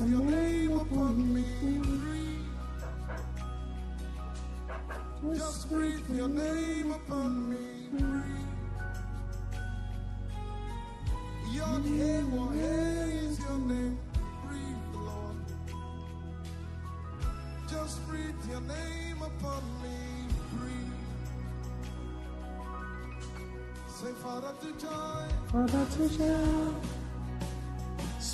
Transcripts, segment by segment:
and your name upon me. Breathe. Just breathe your name upon me. Breathe. Your name, your name is your name. Breathe, Lord. Just breathe your name upon me. Breathe. Say, Father, to joy. Father, to joy.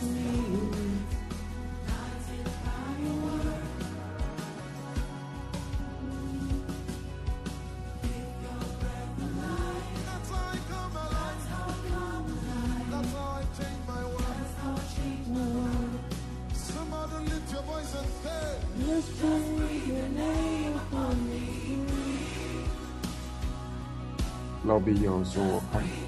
today. Lobby, you're also welcome. Just breathe your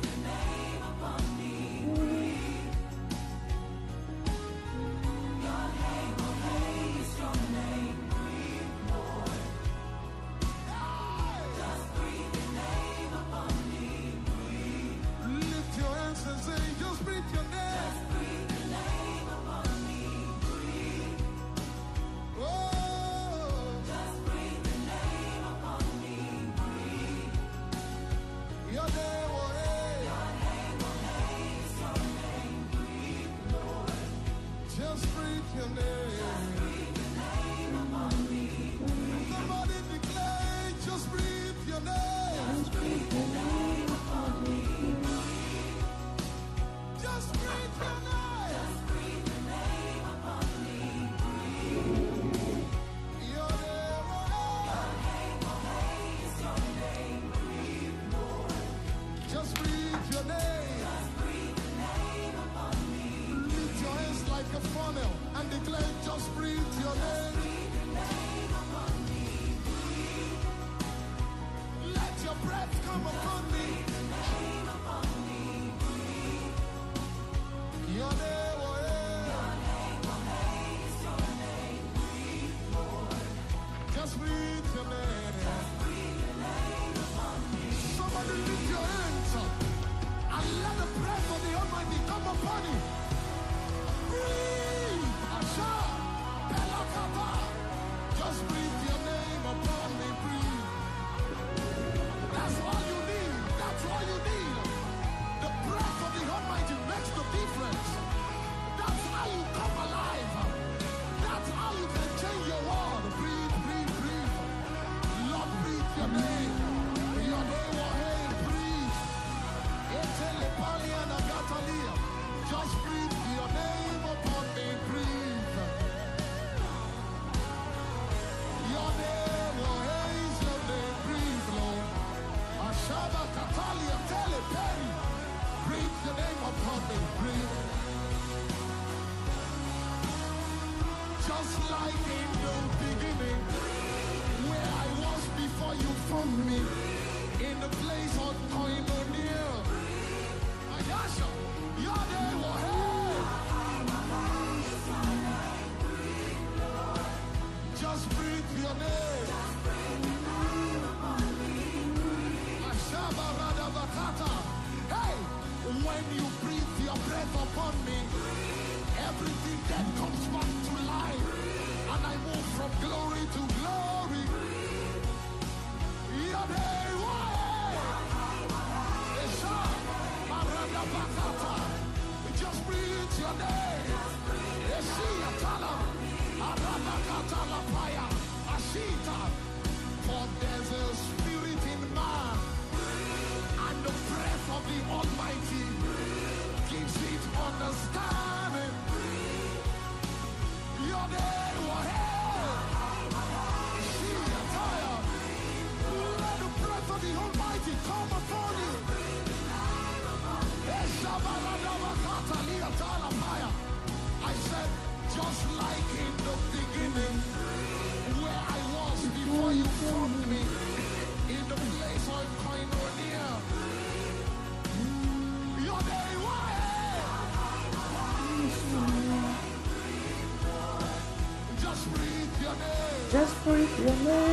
name upon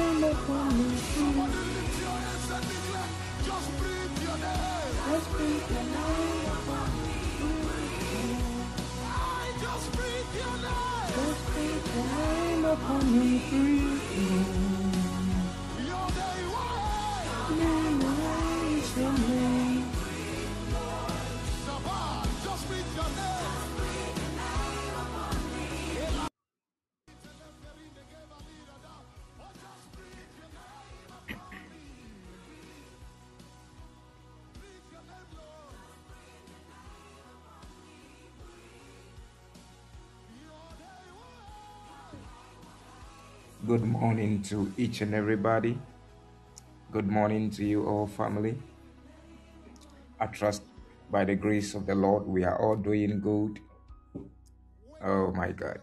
Good morning to each and everybody. Good morning to you all, family. I trust by the grace of the Lord we are all doing good. Oh my God.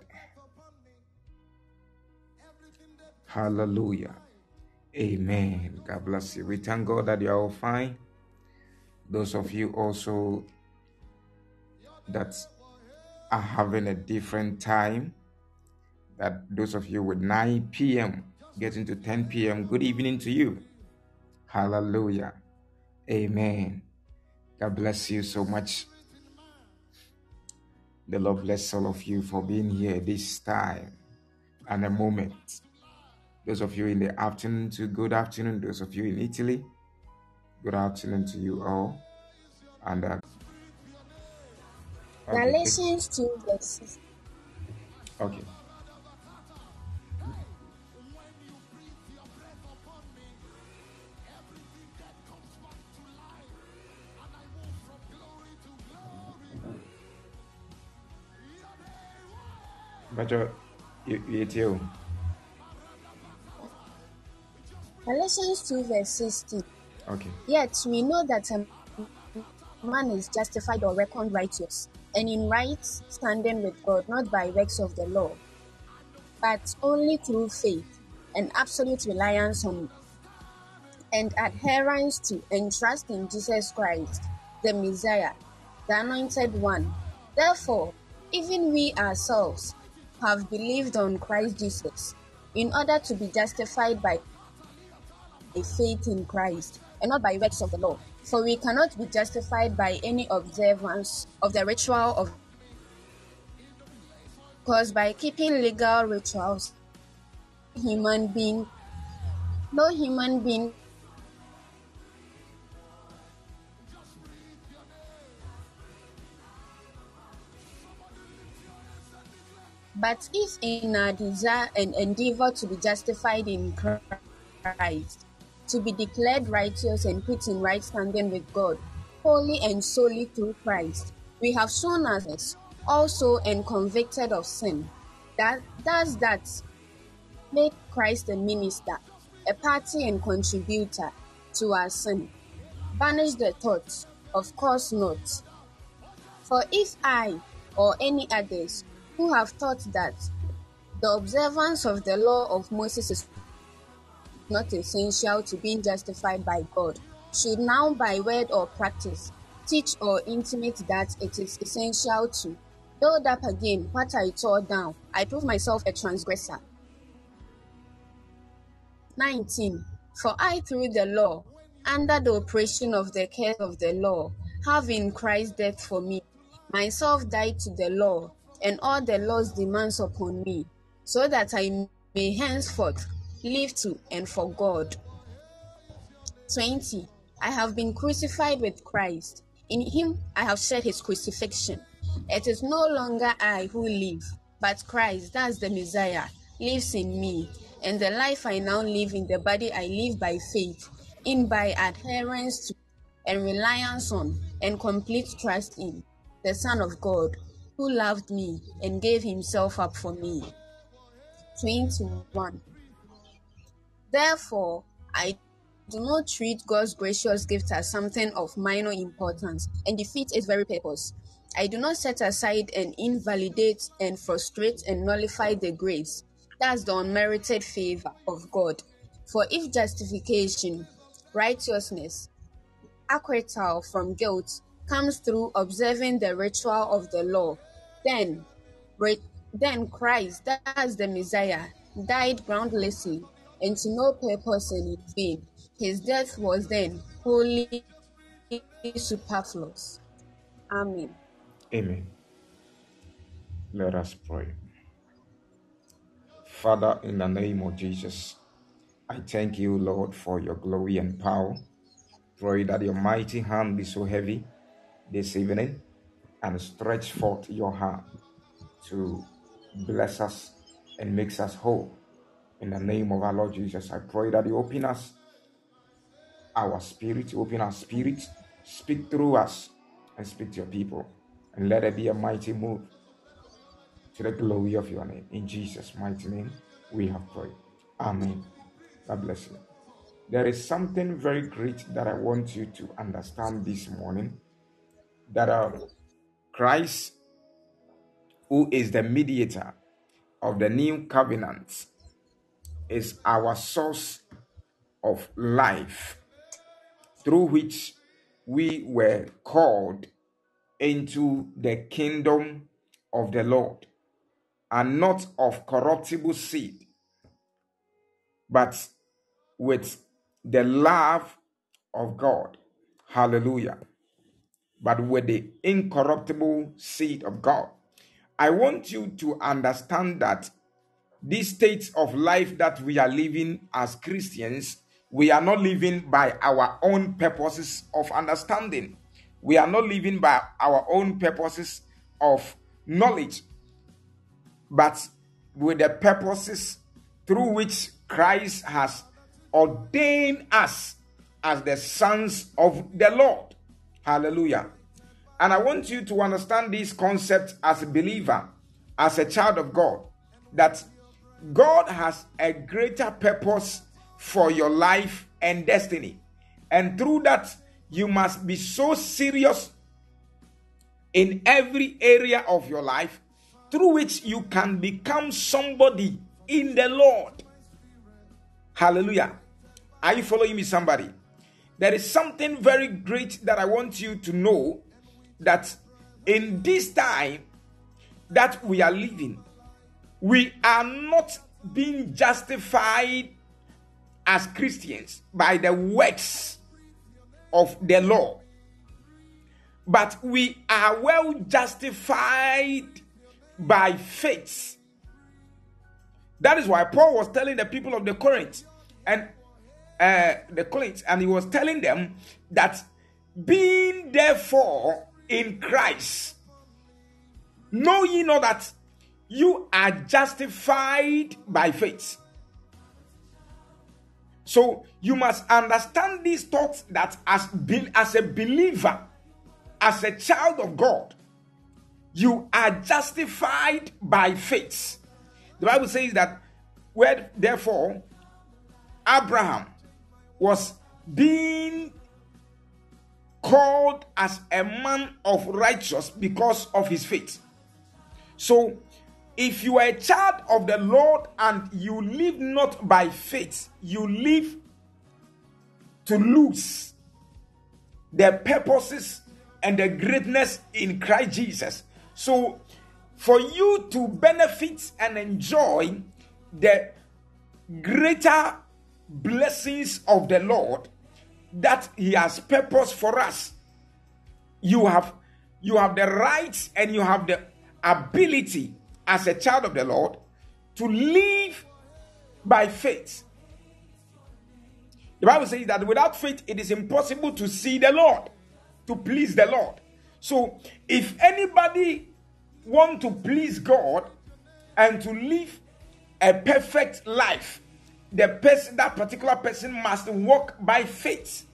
Hallelujah. Amen. God bless you. We thank God that you are all fine. Those of you also that are having a different time, that those of you with 9 p.m. getting to 10 p.m., good evening to you. Hallelujah. Amen. God bless you so much. The Lord bless all of you for being here this time and a moment. Those of you in the afternoon, to good afternoon. Those of you in Italy, good afternoon to you all. And uh, Galatians 2 verses. okay. But you, you, you. Galatians 2 verse 16. Okay. Yet we know that a man is justified or reckoned righteous, and in right standing with God, not by works of the law, but only through faith and absolute reliance on and adherence to and trust in Jesus Christ, the Messiah, the Anointed One. Therefore, even we ourselves have believed on Christ Jesus in order to be justified by a faith in Christ and not by works of the law. For we cannot be justified by any observance of the ritual of because by keeping legal rituals, human being, no human being But if in our desire and endeavor to be justified in Christ, to be declared righteous and put in right standing with God, wholly and solely through Christ, we have shown us also and convicted of sin. That does that make Christ a minister, a party and contributor to our sin. Banish the thoughts, of course not. For if I or any others who have thought that the observance of the law of Moses is not essential to being justified by God, should now by word or practice teach or intimate that it is essential to build up again what I tore down. I prove myself a transgressor. 19. For I, through the law, under the oppression of the curse of the law, have in Christ death for me, myself died to the law, and all the law's demands upon me, so that I may henceforth live to and for God. 20. I have been crucified with Christ. In him I have shed his crucifixion. It is no longer I who live, but Christ, that's the Messiah, lives in me. And the life I now live in the body I live by faith, in by adherence to and reliance on and complete trust in the Son of God, who loved me and gave himself up for me. 21. Therefore, I do not treat God's gracious gift as something of minor importance and defeat its very purpose. I do not set aside and invalidate and frustrate and nullify the grace. That's the unmerited favor of God. For if justification, righteousness, acquittal from guilt comes through observing the ritual of the law, then, then Christ, that's the Messiah, died groundlessly and to no purpose in vain. His death was then wholly superfluous. Amen. Amen. Let us pray. Father, in the name of Jesus, I thank you, Lord, for your glory and power. Pray that your mighty hand be so heavy this evening and stretch forth your hand to bless us and makes us whole. In the name of our Lord Jesus, I pray that you open us, our spirit, open our spirit, speak through us, and speak to your people. And let it be a mighty move to the glory of your name. In Jesus' mighty name, we have prayed. Amen. God bless you. There is something very great that I want you to understand this morning that uh, Christ, who is the mediator of the new covenant, is our source of life through which we were called into the kingdom of the Lord, and not of corruptible seed, but with the love of God. Hallelujah. But with the incorruptible seed of God. I want you to understand that this state of life that we are living as Christians, we are not living by our own purposes of understanding. We are not living by our own purposes of knowledge, but with the purposes through which Christ has ordained us as the sons of the Lord. Hallelujah. And I want you to understand this concept as a believer, as a child of God, that God has a greater purpose for your life and destiny. And through that, you must be so serious in every area of your life through which you can become somebody in the Lord. Hallelujah. Are you following me, somebody? There is something very great that I want you to know that in this time that we are living, we are not being justified as Christians by the works of the law, but we are well justified by faith. That is why Paul was telling the people of the Corinth and uh, the Corinth, and he was telling them that being therefore in Christ, know ye not that you are justified by faith. So you must understand these thoughts that as, be, as a believer, as a child of God, you are justified by faith. The Bible says that where therefore Abraham was being called as a man of righteous because of his faith. So if you are a child of the Lord and you live not by faith, you live to lose the purposes and the greatness in Christ Jesus. So, for you to benefit and enjoy the greater blessings of the Lord that He has purpose for us, you have you have the rights and you have the ability as a child of the Lord to live by faith. The Bible says that without faith it is impossible to see the Lord, to please the Lord. So if anybody want to please God and to live a perfect life, the person that particular person must walk by faith.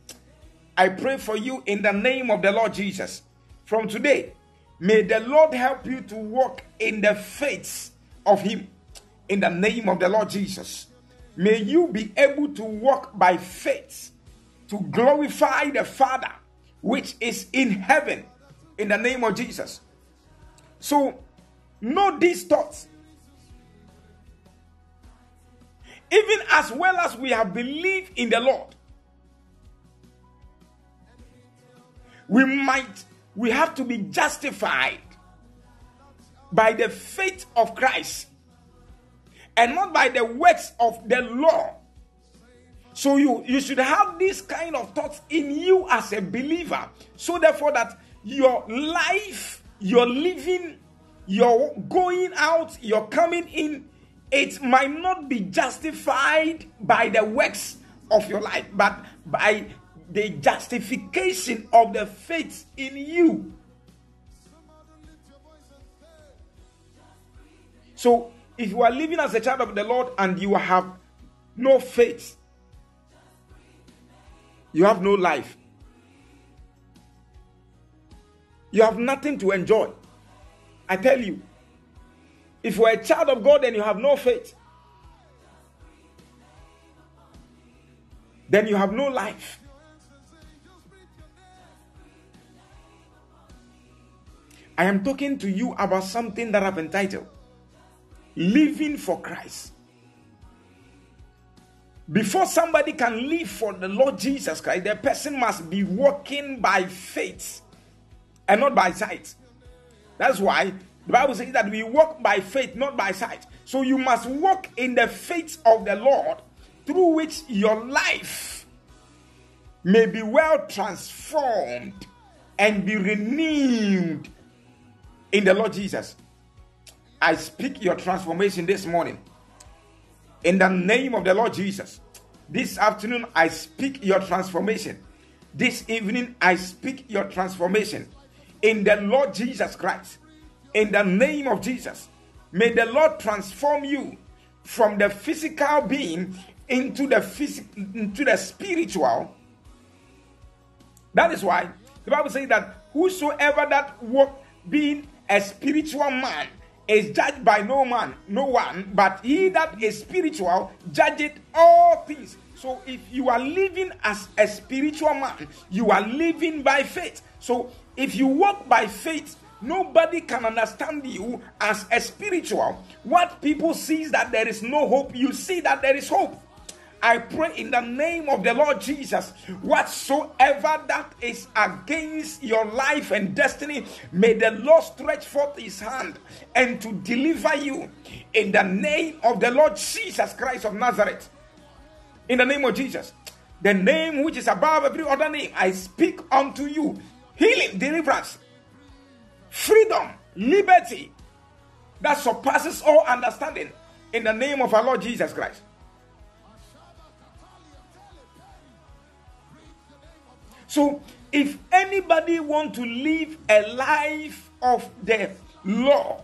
I pray for you in the name of the Lord Jesus. From today, May the Lord help you to walk in the faith of Him in the name of the Lord Jesus. May you be able to walk by faith to glorify the Father which is in heaven in the name of Jesus. So, know these thoughts. Even as well as we have believed in the Lord, we might we have to be justified by the faith of Christ and not by the works of the law. So you you should have this kind of thoughts in you as a believer. So therefore that your life, your living, your going out, your coming in, it might not be justified by the works of your life, but by the justification of the faith in you. So, if you are living as a child of the Lord and you have no faith, you have no life, you have nothing to enjoy. I tell you, if you are a child of God and you have no faith, then you have no life. I am talking to you about something that I've entitled Living for Christ. Before somebody can live for the Lord Jesus Christ, the person must be walking by faith and not by sight. That's why the Bible says that we walk by faith, not by sight. So you must walk in the faith of the Lord through which your life may be well transformed and be renewed in the Lord Jesus. I speak your transformation this morning. In the name of the Lord Jesus. This afternoon, I speak your transformation. This evening, I speak your transformation. In the Lord Jesus Christ. In the name of Jesus. May the Lord transform you from the physical being into the physical into the spiritual. That is why the Bible says that whosoever that walk being a spiritual man is judged by no man, no one, but he that is spiritual judgeth all things. So if you are living as a spiritual man, you are living by faith. So if you walk by faith, nobody can understand you as a spiritual. What people see is that there is no hope, you see that there is hope. I pray in the name of the Lord Jesus, whatsoever that is against your life and destiny, may the Lord stretch forth his hand and to deliver you in the name of the Lord Jesus Christ of Nazareth. In the name of Jesus. the name which is above every other name, I speak unto you healing, deliverance, freedom, liberty that surpasses all understanding in the name of our Lord Jesus Christ. So, if anybody want to live a life of the law,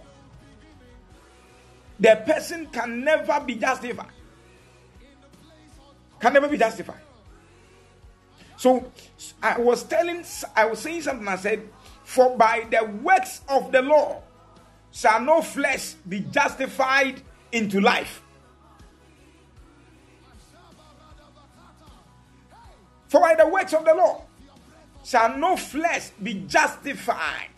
the person can never be justified. Can never be justified. So I was telling, I was saying something. I said, "For by the works of the law shall no flesh be justified into life." For by the works of the law shall no flesh be justified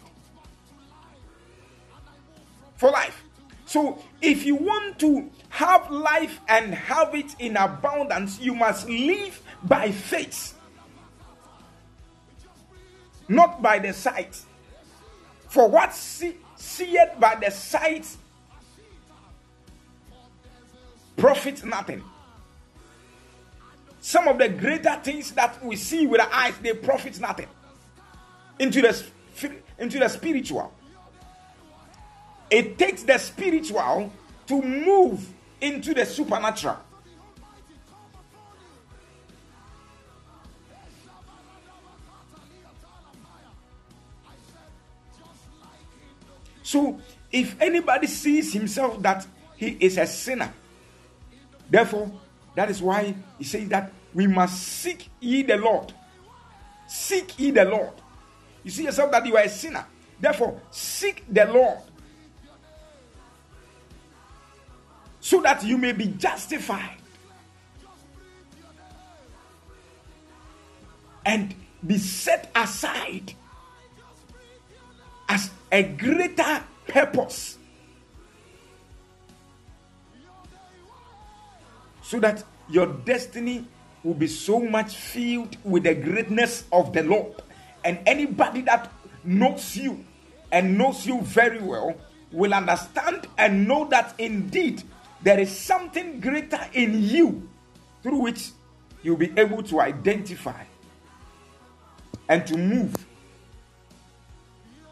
for life. So, if you want to have life and have it in abundance, you must live by faith, not by the sight. For what see, seeth by the sight profits nothing. Some of the greater things that we see with our eyes, they profit nothing into the, into the spiritual. It takes the spiritual to move into the supernatural. So, if anybody sees himself that he is a sinner, therefore, that is why he says that we must seek ye the Lord. Seek ye the Lord. You see yourself that you are a sinner. Therefore, seek the Lord so that you may be justified and be set aside as a greater purpose so that your destiny will be so much filled with the greatness of the Lord. And anybody that knows you and knows you very well will understand and know that indeed there is something greater in you through which you'll be able to identify and to move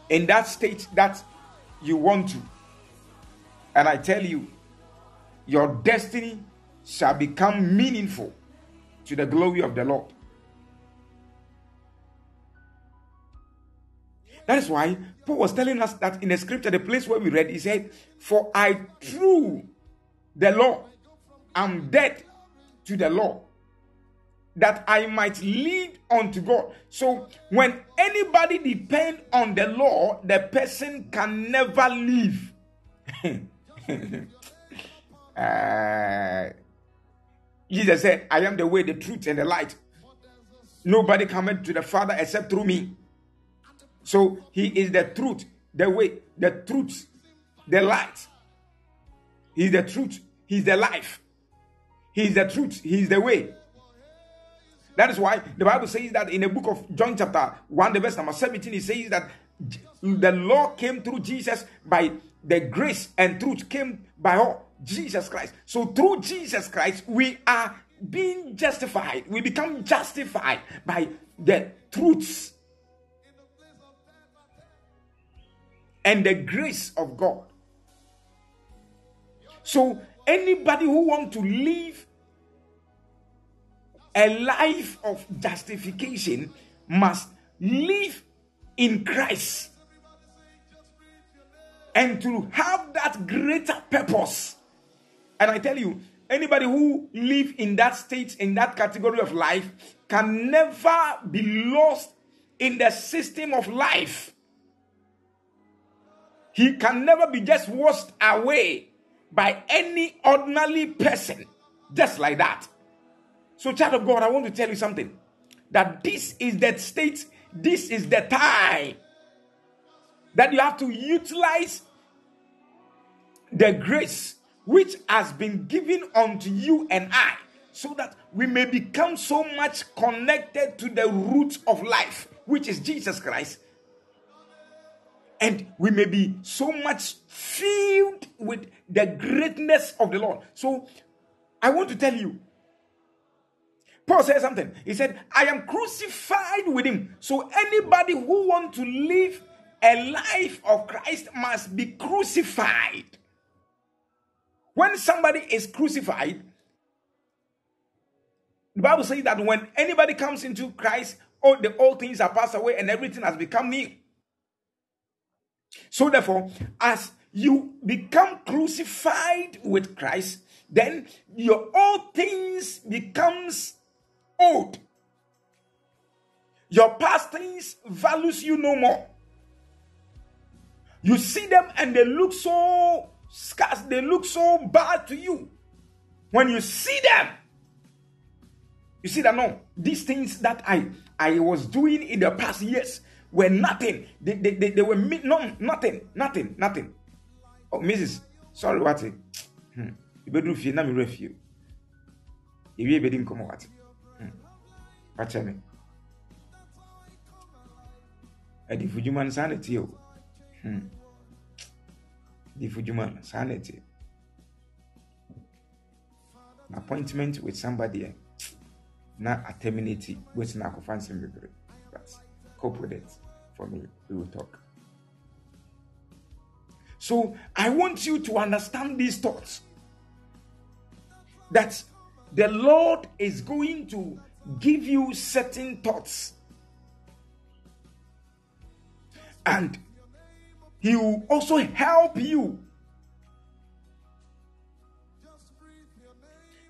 in that state that you want to. And I tell you, your destiny shall become meaningful to the glory of the Lord. That is why Paul was telling us that in the scripture, the place where we read, he said, For I through the law. I'm dead to the law that I might lead unto God. So when anybody depend on the law, the person can never live. uh, Jesus said, I am the way, the truth, and the light. Nobody cometh to the Father except through me. So he is the truth, the way, the truth, the light. He is the truth, He's the life. He's the truth. He's the way. That is why the Bible says that in the book of John, chapter 1, the verse number 17, it says that the law came through Jesus by the grace and truth came by all Jesus Christ. So through Jesus Christ, we are being justified. We become justified by the truths and the grace of God. So anybody who want to live a life of justification must live in Christ and to have that greater purpose. And I tell you, anybody who live in that state, in that category of life, can never be lost in the system of life. He can never be just washed away by any ordinary person, just like that. So, child of God, I want to tell you something that this is the state, this is the time that you have to utilize the grace which has been given unto you and I, so that we may become so much connected to the root of life, which is Jesus Christ, and we may be so much filled with the greatness of the Lord. So I want to tell you Paul said something. He said, I am crucified with him. So anybody who want to live a life of Christ must be crucified. When somebody is crucified, the Bible says that when anybody comes into Christ, all the old things are passed away and everything has become new. So therefore, as you become crucified with Christ, then your old things becomes old. Your past things values you no more. You see them and they look so scarce, they look so bad to you. When you see them, you see that no, these things that I I was doing in the past years were nothing. They, they, they, they were no, nothing, nothing, nothing. Oh, Mrs. Sorry, what? Hmm. You better feel na me refuse. You better come what? Watch me. Adi fujuman sanity o. Hmm. Di fujuman sanity. Appointment with somebody. Eh? na terminate wetin akɔfa nsɛm bebree but cope with it for me we will talk so i want you to understand these thoughts that the lord is going to give you certain thoughts and he will also help you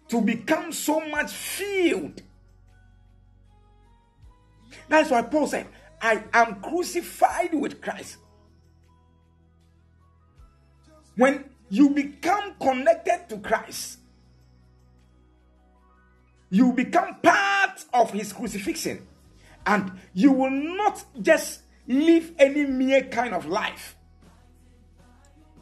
to become so much filled that's why Paul said, I am crucified with Christ. When you become connected to Christ, you become part of his crucifixion, and you will not just live any mere kind of life.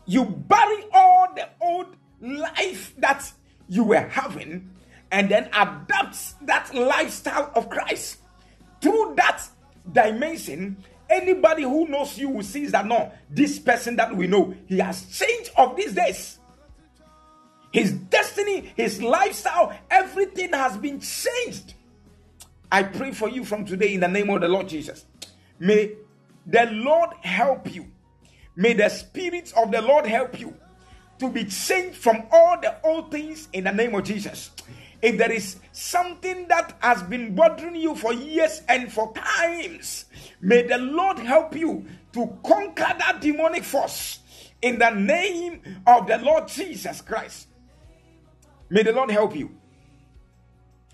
You bury all the old life that you were having and then adapt that lifestyle of Christ through that dimension, anybody who knows you will see that no, this person that we know, he has changed of these days. His destiny, his lifestyle, everything has been changed. I pray for you from today in the name of the Lord Jesus. May the Lord help you. May the Spirit of the Lord help you to be changed from all the old things in the name of Jesus. If there is something that has been bothering you for years and for times, may the Lord help you to conquer that demonic force in the name of the Lord Jesus Christ. May the Lord help you.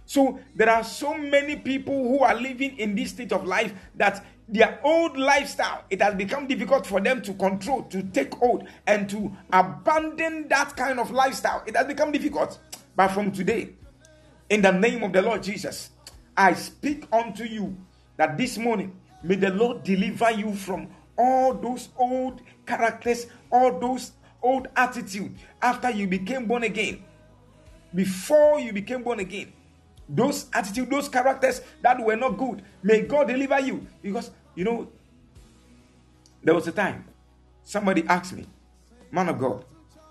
So, there are so many people who are living in this state of life that their old lifestyle it has become difficult for them to control to take hold and to abandon that kind of lifestyle it has become difficult but from today in the name of the Lord Jesus, I speak unto you that this morning may the Lord deliver you from all those old characters, all those old attitude after you became born again. Before you became born again, those attitude, those characters that were not good, may God deliver you. Because you know, there was a time somebody asked me, Man of God,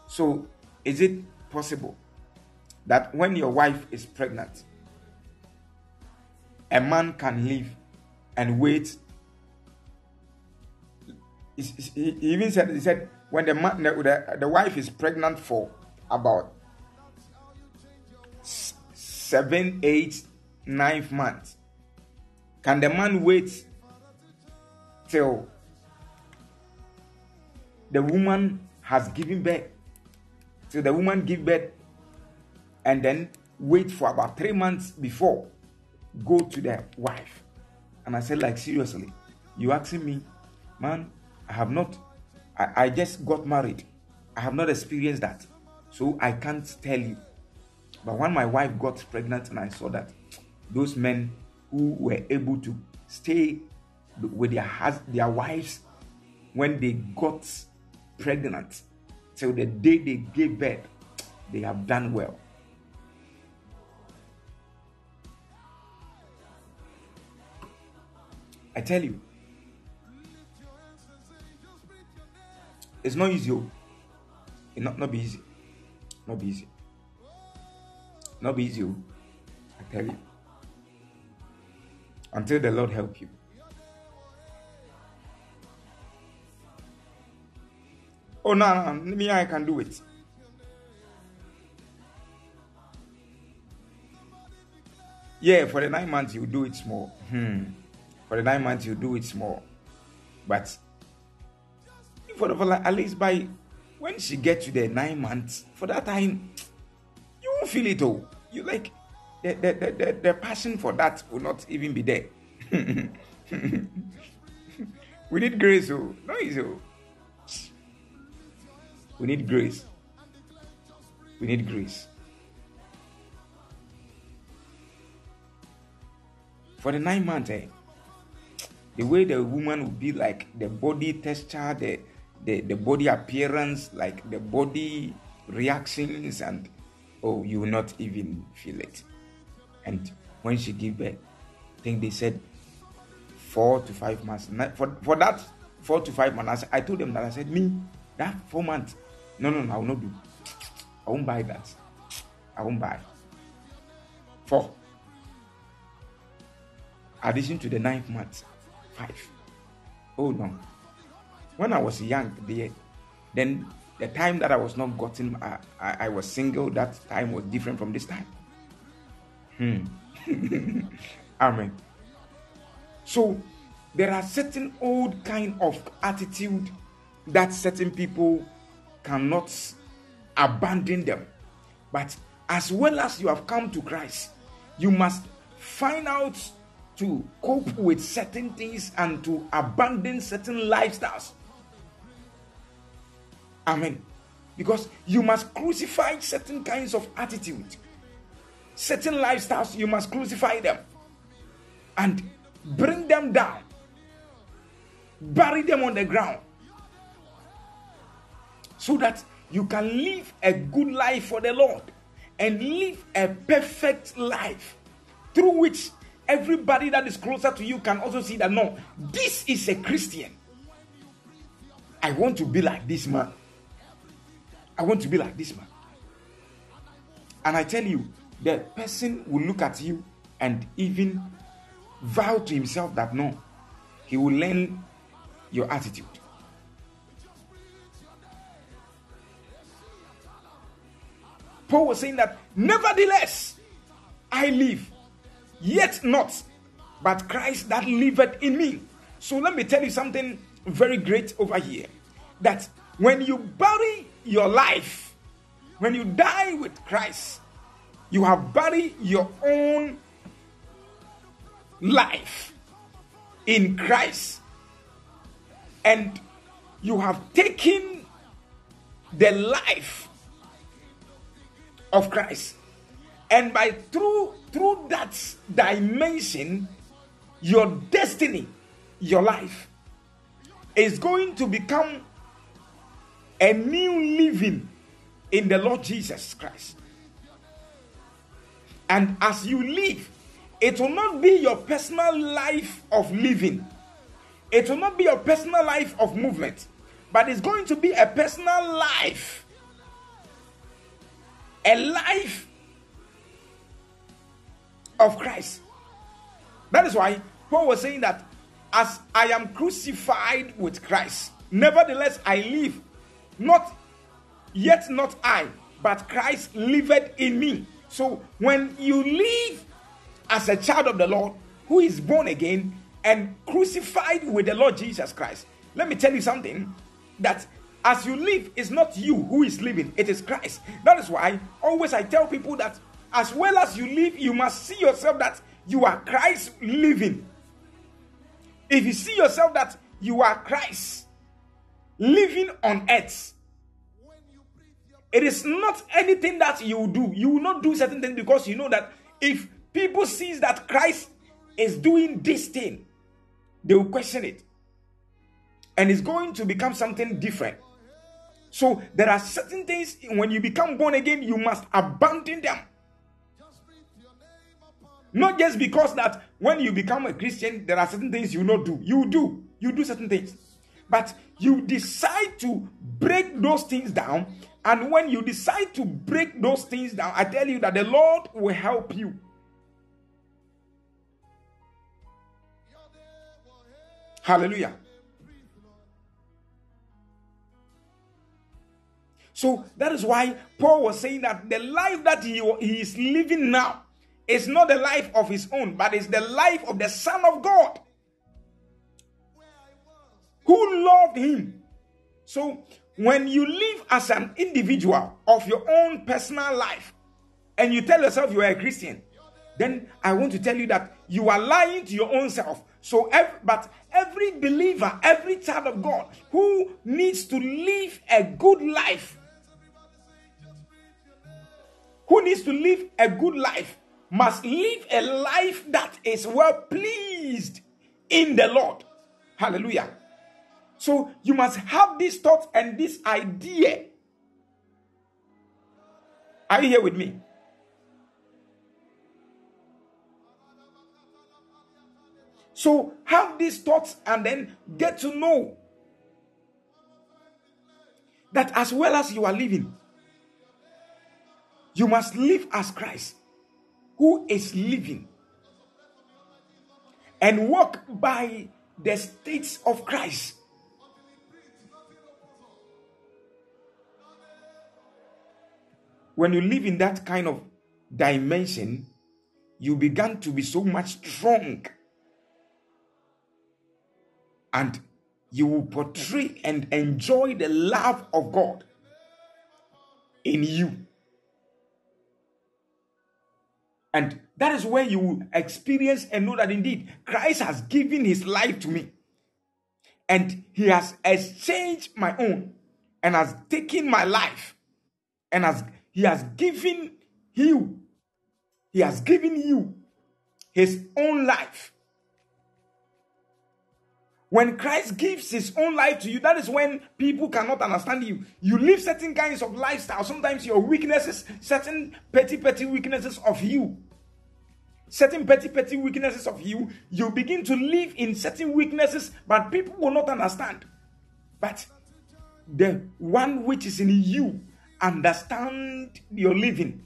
so is it possible that when your wife is pregnant, a man can live and wait. He even said, he said, when the, man, the, the, the wife is pregnant for about seven, eight, nine months, can the man wait till the woman has given birth? Till the woman give birth and then wait for about three months before go to the wife. And I said, like seriously, you asking me, man, I have not, I, I just got married. I have not experienced that. So I can't tell you. But when my wife got pregnant and I saw that those men who were able to stay with their their wives when they got pregnant till the day they gave birth, they have done well. I tell you, it's not easy. Oh. It not not be easy. Not be easy. Not be. Oh. I tell you. until the Lord help you. Oh no, no, me I can do it. Yeah, for the nine months you do it small. Hmm. For the nine months you do it small, but for the at least by when she gets to the nine months, for that time won't feel it all. You like the the, the, the, passion for that will not even be there. we need grace, oh no. Oh. We need grace. We need grace. For the nine months, eh, the way the woman will be like the body texture, the, the, the body appearance, like the body reactions, and oh, you will not even feel it. And when she give birth, I think they said four to five months. For, for that four to five months, I told them that I said, me, that four months, no, no, no, I will not do. I won't buy that. I won't buy. Four. Addition to the ninth month, five. Oh no. When I was young, the, then the time that I was not gotten, I, I, I was single, that time was different from this time. Hmm. Amen. So there are certain old kind of attitude that certain people cannot abandon them. But as well as you have come to Christ, you must find out to cope with certain things and to abandon certain lifestyles. Amen. Because you must crucify certain kinds of attitude, certain lifestyles, you must crucify them and bring them down, bury them on the ground so that you can live a good life for the Lord and live a perfect life through which everybody that is closer to you can also see that no, this is a Christian. I want to be like this man. I want to be like this man. And I tell you, the person will look at you and even vow to himself that no, he will learn your attitude. Paul was saying that, nevertheless, I live, yet not, but Christ that liveth in me. So let me tell you something very great over here that when you bury your life, when you die with Christ, you have buried your own life in Christ and you have taken the life of Christ. And by through through that dimension, your destiny, your life is going to become a new living in the Lord Jesus Christ. And as you live, it will not be your personal life of living, it will not be your personal life of movement, but it's going to be a personal life a life of Christ. That is why Paul was saying that as I am crucified with Christ, nevertheless I live, not yet not I, but Christ liveth in me. So when you live as a child of the Lord who is born again and crucified with the Lord Jesus Christ, let me tell you something that as you live, it's not you who is living, it is Christ. That is why always I tell people that as well as you live, you must see yourself that you are Christ living. If you see yourself that you are Christ living on earth, it is not anything that you do. You will not do certain things because you know that if people sees that Christ is doing this thing, they will question it. And it's going to become something different. So there are certain things when you become born again, you must abandon them. Not just because that when you become a Christian, there are certain things you not do. You do. You do certain things. But you decide to break those things down. And when you decide to break those things down, I tell you that the Lord will help you. Hallelujah. So that is why Paul was saying that the life that he, he is living now is not the life of his own, but is the life of the Son of God who loved him. So when you live as an individual of your own personal life and you tell yourself you are a Christian, then I want to tell you that you are lying to your own self. So, every, but every believer, every child of God who needs to live a good life, who needs to live a good life, must live a life that is well pleased in the Lord. Hallelujah. So you must have this thought and this idea. Are you here with me? So have these thoughts and then get to know that as well as you are living, you must live as Christ, who is living, and walk by the states of Christ. When you live in that kind of dimension, you begin to be so much strong. And you will portray and enjoy the love of God in you. And that is where you will experience and know that indeed Christ has given his life to me. And he has exchanged my own and has taken my life and has he has given you, He has given you His own life. When Christ gives His own life to you, that is when people cannot understand you. You live certain kinds of lifestyle. Sometimes your weaknesses, certain petty, petty weaknesses of you, certain petty, petty weaknesses of you, you begin to live in certain weaknesses, but people will not understand. But the one which is in you understand your living.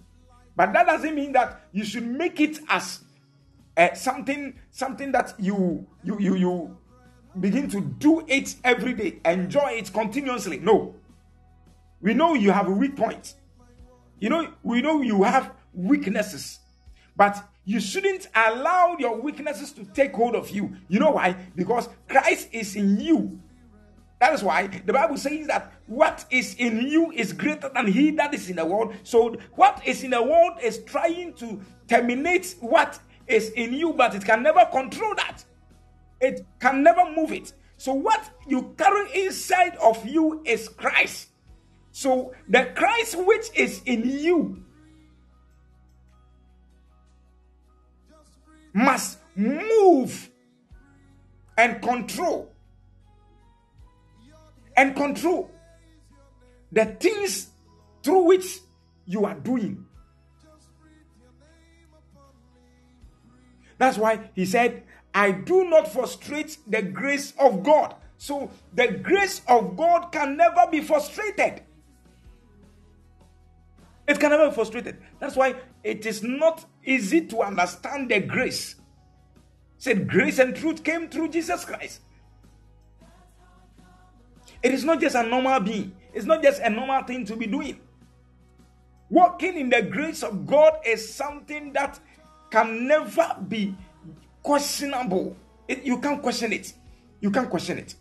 But that doesn't mean that you should make it as uh, something something that you you you you begin to do it every day, enjoy it continuously. No. We know you have a weak point. You know, we know you have weaknesses. But you shouldn't allow your weaknesses to take hold of you. You know why? Because Christ is in you. That is why the Bible says that what is in you is greater than he that is in the world. So, what is in the world is trying to terminate what is in you, but it can never control that. It can never move it. So, what you carry inside of you is Christ. So, the Christ which is in you must move and control and control the things through which you are doing. That's why he said, I do not frustrate the grace of God. So the grace of God can never be frustrated. It can never be frustrated. That's why it is not easy to understand the grace. said grace and truth came through Jesus Christ. It is not just a normal being, it's not just a normal thing to be doing. Walking in the grace of God is something that can never be questionable. It, you can't question it. You can't question it.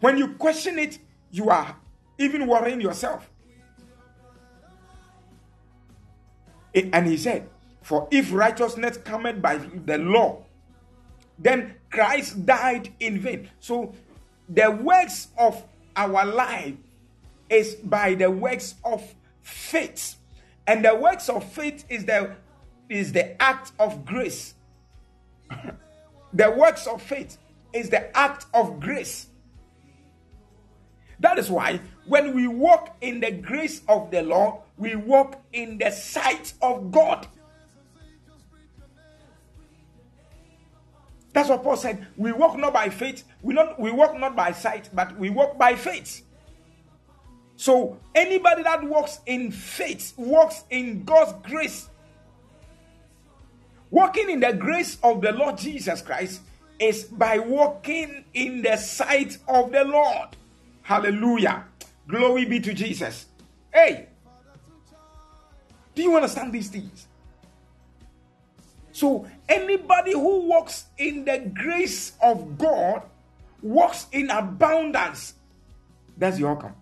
When you question it, you are even worrying yourself. It, and he said, For if righteousness cometh by the law, then Christ died in vain. So the works of our life is by the works of faith. And the works of faith is the is the act of grace. the works of faith is the act of grace. That is why when we walk in the grace of the Lord, we walk in the sight of God. That's what Paul said. We walk not by faith, we not we walk not by sight, but we walk by faith. So anybody that walks in faith walks in God's grace. Walking in the grace of the Lord Jesus Christ is by walking in the sight of the Lord. Hallelujah. Glory be to Jesus. Hey, do you understand these things? So, anybody who walks in the grace of God walks in abundance. That's the outcome.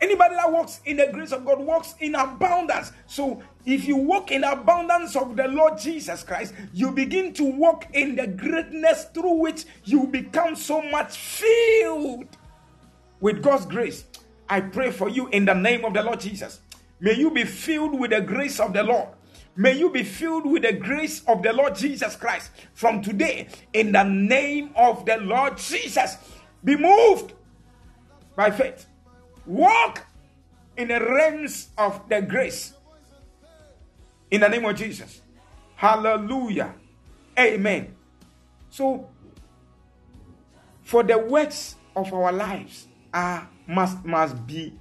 Anybody that walks in the grace of God walks in abundance. So, if you walk in abundance of the Lord Jesus Christ, you begin to walk in the greatness through which you become so much filled with God's grace. I pray for you in the name of the Lord Jesus. May you be filled with the grace of the Lord. May you be filled with the grace of the Lord Jesus Christ from today in the name of the Lord Jesus. Be moved by faith. Walk in the realms of the grace in the name of Jesus. Hallelujah. Amen. So, for the works of our lives are must must be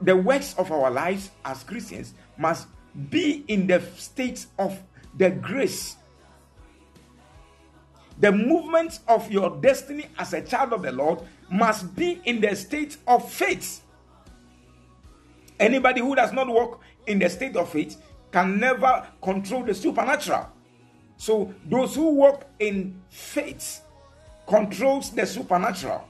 the works of our lives as Christians must be in the state of the grace. The movement of your destiny as a child of the Lord must be in the state of faith. Anybody who does not walk in the state of faith can never control the supernatural. So those who walk in faith controls the supernatural.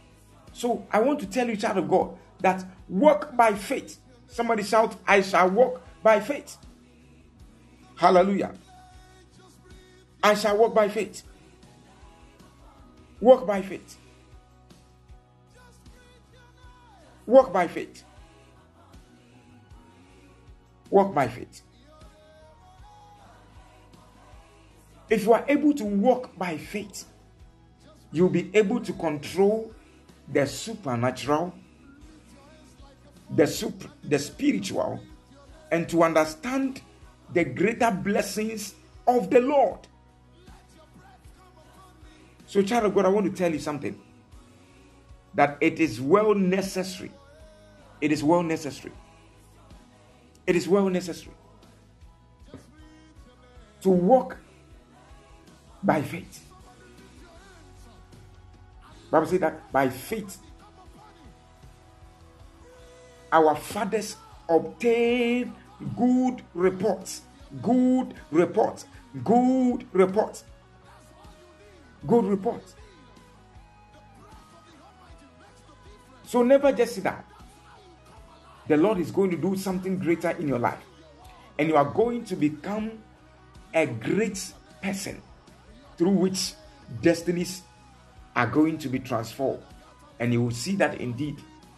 So I want to tell you, child of God, that walk by faith. Somebody shout, I shall walk by faith. Hallelujah. I shall walk by faith. Walk by faith. Walk by faith. Walk by faith. If you are able to walk by faith, you'll be able to control the supernatural, the super, the spiritual, and to understand the greater blessings of the Lord. So, child of God, I want to tell you something that it is well necessary. It is well necessary. It is well necessary to walk by faith. Bible says that by faith our fathers obtained good reports, good reports, good reports, good reports. So never just sit down. The Lord is going to do something greater in your life, and you are going to become a great person through which destinies are going to be transformed. And you will see that indeed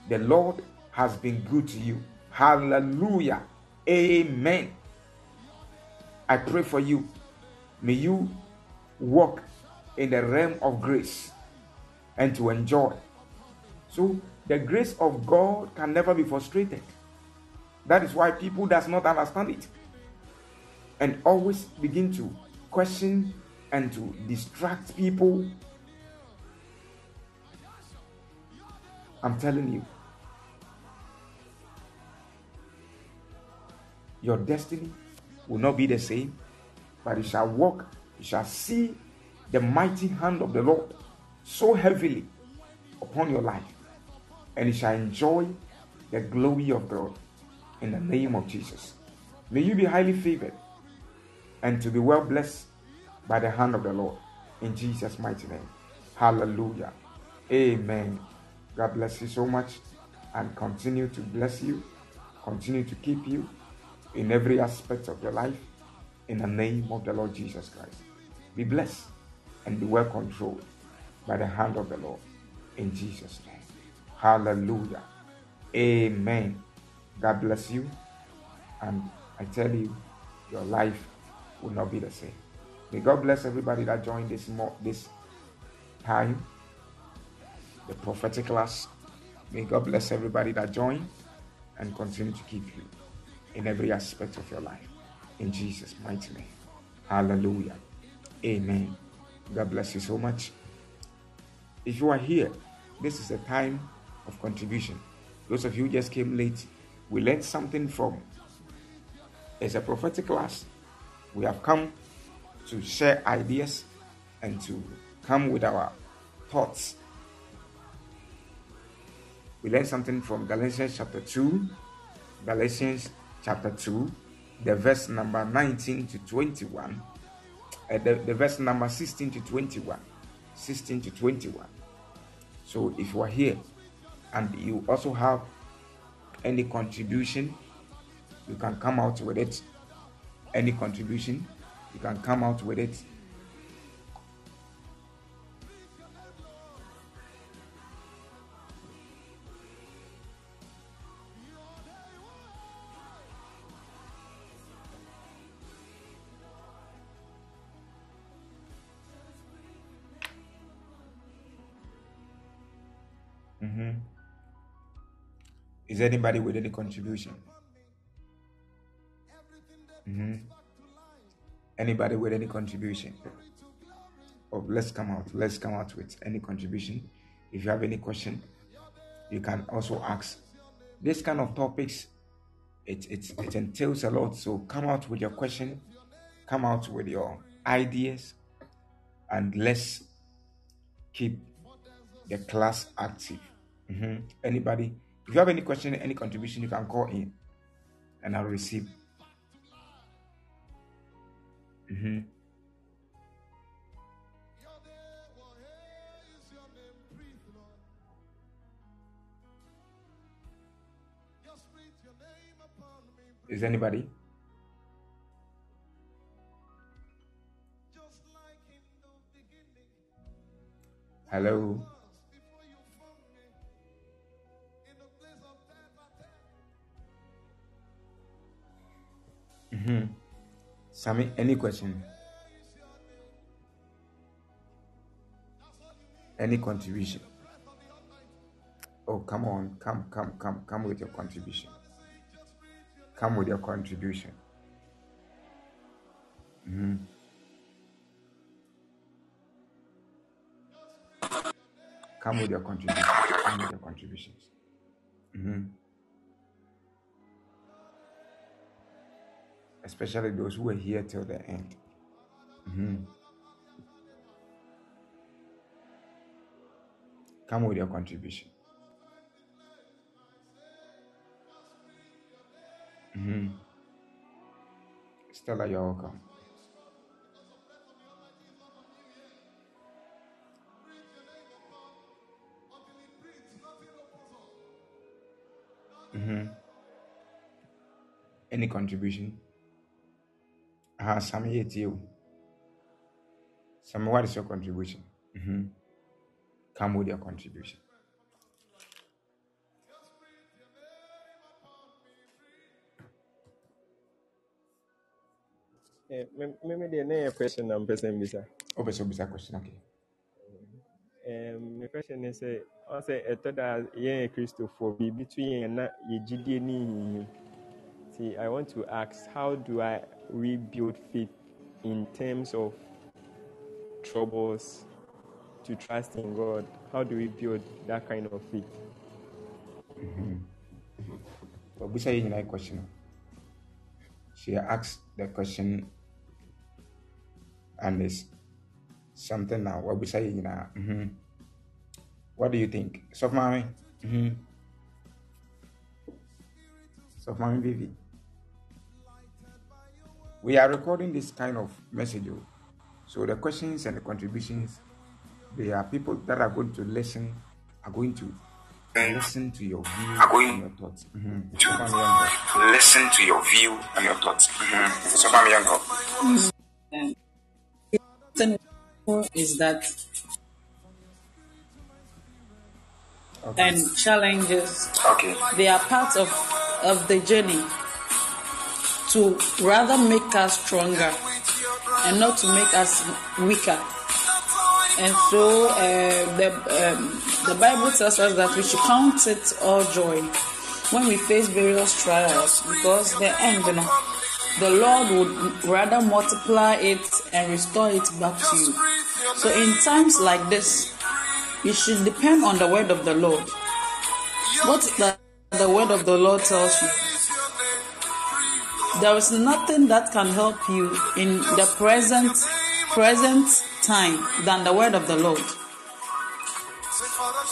the Lord has been good to you. Hallelujah. Amen. I pray for you. May you walk in the realm of grace and to enjoy. So the grace of God can never be frustrated. That is why people does not understand it and always begin to question and to distract people. I'm telling you, your destiny will not be the same, but you shall walk, you shall see the mighty hand of the Lord so heavily upon your life, and you shall enjoy the glory of God in the name of Jesus. May you be highly favored and to be well blessed by the hand of the Lord in Jesus' mighty name. Hallelujah. Amen. God bless you so much and continue to bless you, continue to keep you in every aspect of your life in the name of the Lord Jesus Christ. Be blessed and be well controlled by the hand of the Lord in Jesus' name. Hallelujah. Amen. God bless you. And I tell you, your life will not be the same. May God bless everybody that joined this mo- this time, the prophetic class. May God bless everybody that joined and continue to keep you in every aspect of your life. In Jesus' mighty name. Hallelujah. Amen. God bless you so much. If you are here, this is a time of contribution. Those of you who just came late, we learned something from It's a prophetic class. We have come to share ideas and to come with our thoughts. We learned something from Galatians chapter 2, Galatians chapter 2, the verse number 19 to 21, uh, the, the verse number 16 to 21. 16 to 21. So if you are here and you also have any contribution, you can come out with it. Any contribution, you can come out with it. Anybody with any contribution? Mhm. Anybody with any contribution? Oh, let's come out. Let's come out with any contribution. If you have any question, you can also ask. This kind of topics, it it it entails a lot. So come out with your question, come out with your ideas, and let's keep the class active. Mhm. Anybody, if you have any question, any contribution, you can call in, and I'll receive. Mhm. Is anybody? Hello. Mm-hmm. Sammy, any question? Any contribution? Oh, come on, come, come, come, come with your contribution. Come with your contribution. Mhm. Come with your contribution. Come with your contributions. Mhm. Especially those who are here till the end. Mhm. Come with your contribution. Mhm. Stella, you're welcome. Mhm. Any contribution? Ah, Sammy, it's you. Sammy, what is your contribution? Mhm. Come with your contribution. Eh, me- Maybe the next question I'm person bisa. Oh, but so bisa question, okay. Um, my question is say, I say ɛtɔ da yɛn Christopher biribi to yɛn na yɛgyidie ne nyiyi. I want to ask, how do I rebuild faith in terms of troubles to trust in God? How do we build that kind of faith? But yɛ question. She asked the question and it's something now. What bisa yɛ nyinaa. Mhm. What do you think? Soft mommy? Mhm. Soft mommy baby. We are recording this kind of message. oh. So the questions and the contributions, they are people that are going to listen, are going to listen to your view and your thoughts. Mhm. Soft mommy Yanko. Listen to your view and your thoughts. Mhm. Soft mommy Yanko. thing is that Okay. and challenges Okay. they are part of of the journey to rather make us stronger and not to make us weaker. And so uh, the um, the bible tells us that we should count it all joy when we face various trials because the end you know the lord would rather multiply it and restore it back to you. So in times like this you should depend on the word of the lord. What the, the word of the lord tells you there is nothing that can help you in the present present time than the word of the Lord.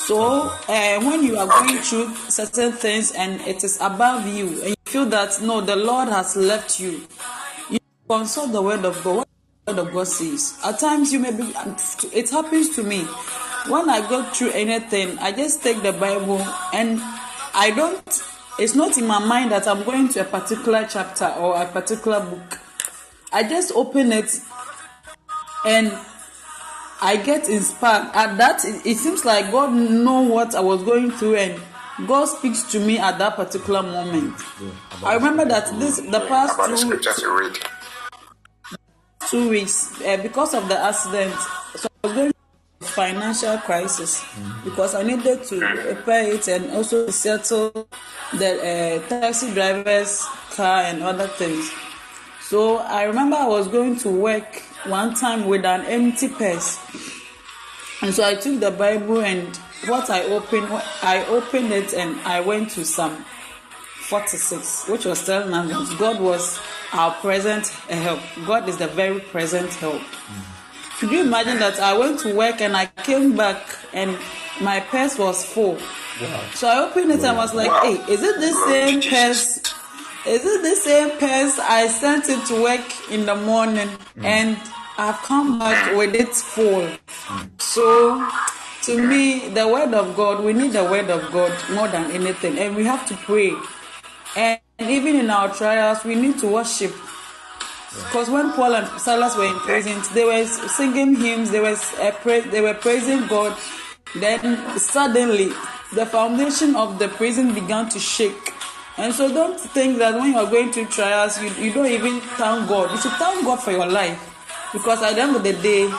So uh, when you are going through certain things and it is above you and you feel that no, the Lord has left you, you consult the word of God. What the word of God says. At times you may be. It happens to me when I go through anything. I just take the Bible and I don't. It's not in my mind that I'm going to a particular chapter or a particular book. I just open it and I get inspired. At that, it, it seems like God know what I was going through, and God speaks to me at that particular moment. I remember that this the past About two scriptures you read. two weeks uh, because of the accident. So I was going through a financial crisis because I needed to pay it and also settle the uh, taxi driver's car and other things. So I remember I was going to work one time with an empty purse. And so I took the Bible and what I opened, I opened it and I went to Psalm 46, which was telling us God was our present help. God is the very present help. Could you imagine that I went to work and I came back and my purse was full? So I opened it and was like, hey, is it the same purse? Is it the same purse I sent it to work in the morning mm. and I've come back with it full? So to me, the word of God, we need the word of God more than anything, and we have to pray. And even in our trials, we need to worship. Because when Paul and Silas were in prison, they were singing hymns, they were uh, pra- they were praising God. Then suddenly, the foundation of the prison began to shake. And so, don't think that when you are going through trials, you, you don't even thank God. You should thank God for your life, because at the end of the day,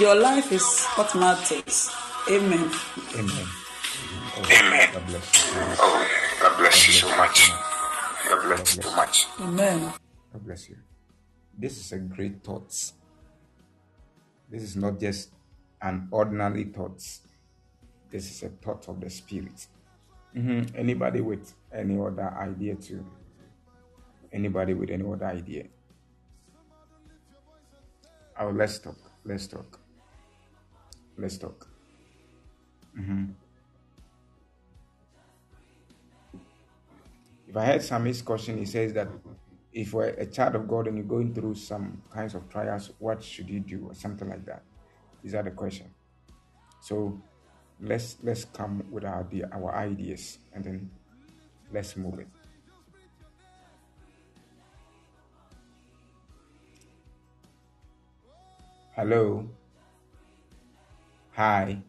your life is what matters. Amen. Amen. Amen. God bless you. Oh, God bless you so much. God bless you so much. Amen. God bless you. This is a great thought. This is not just an ordinary thought. This is a thought of the spirit. Mhm. Anybody with any other idea too? Anybody with any other idea? Oh, let's talk. Let's talk. Let's talk. Mhm. If I heard Sammy's question, he says that if we're a child of God and you're going through some kinds of trials, what should you do, or something like that? Is that the question? So let's let's come with our idea, our ideas, and then let's move it. Hello. Hi.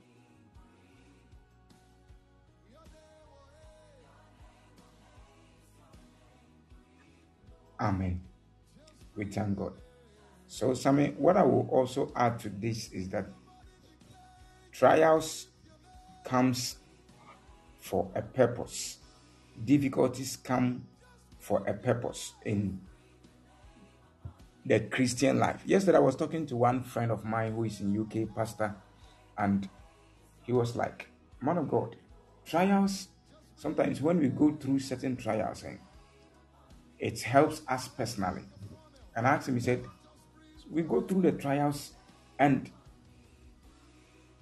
Amen. We thank God. So, Sammy, what I will also add to this is that trials comes for a purpose. Difficulties come for a purpose in the Christian life. Yesterday, I was talking to one friend of mine who is in UK, pastor, and he was like, "Man of God, trials. Sometimes when we go through certain trials, and it helps us personally." And I asked him, he said, "We go through the trials, and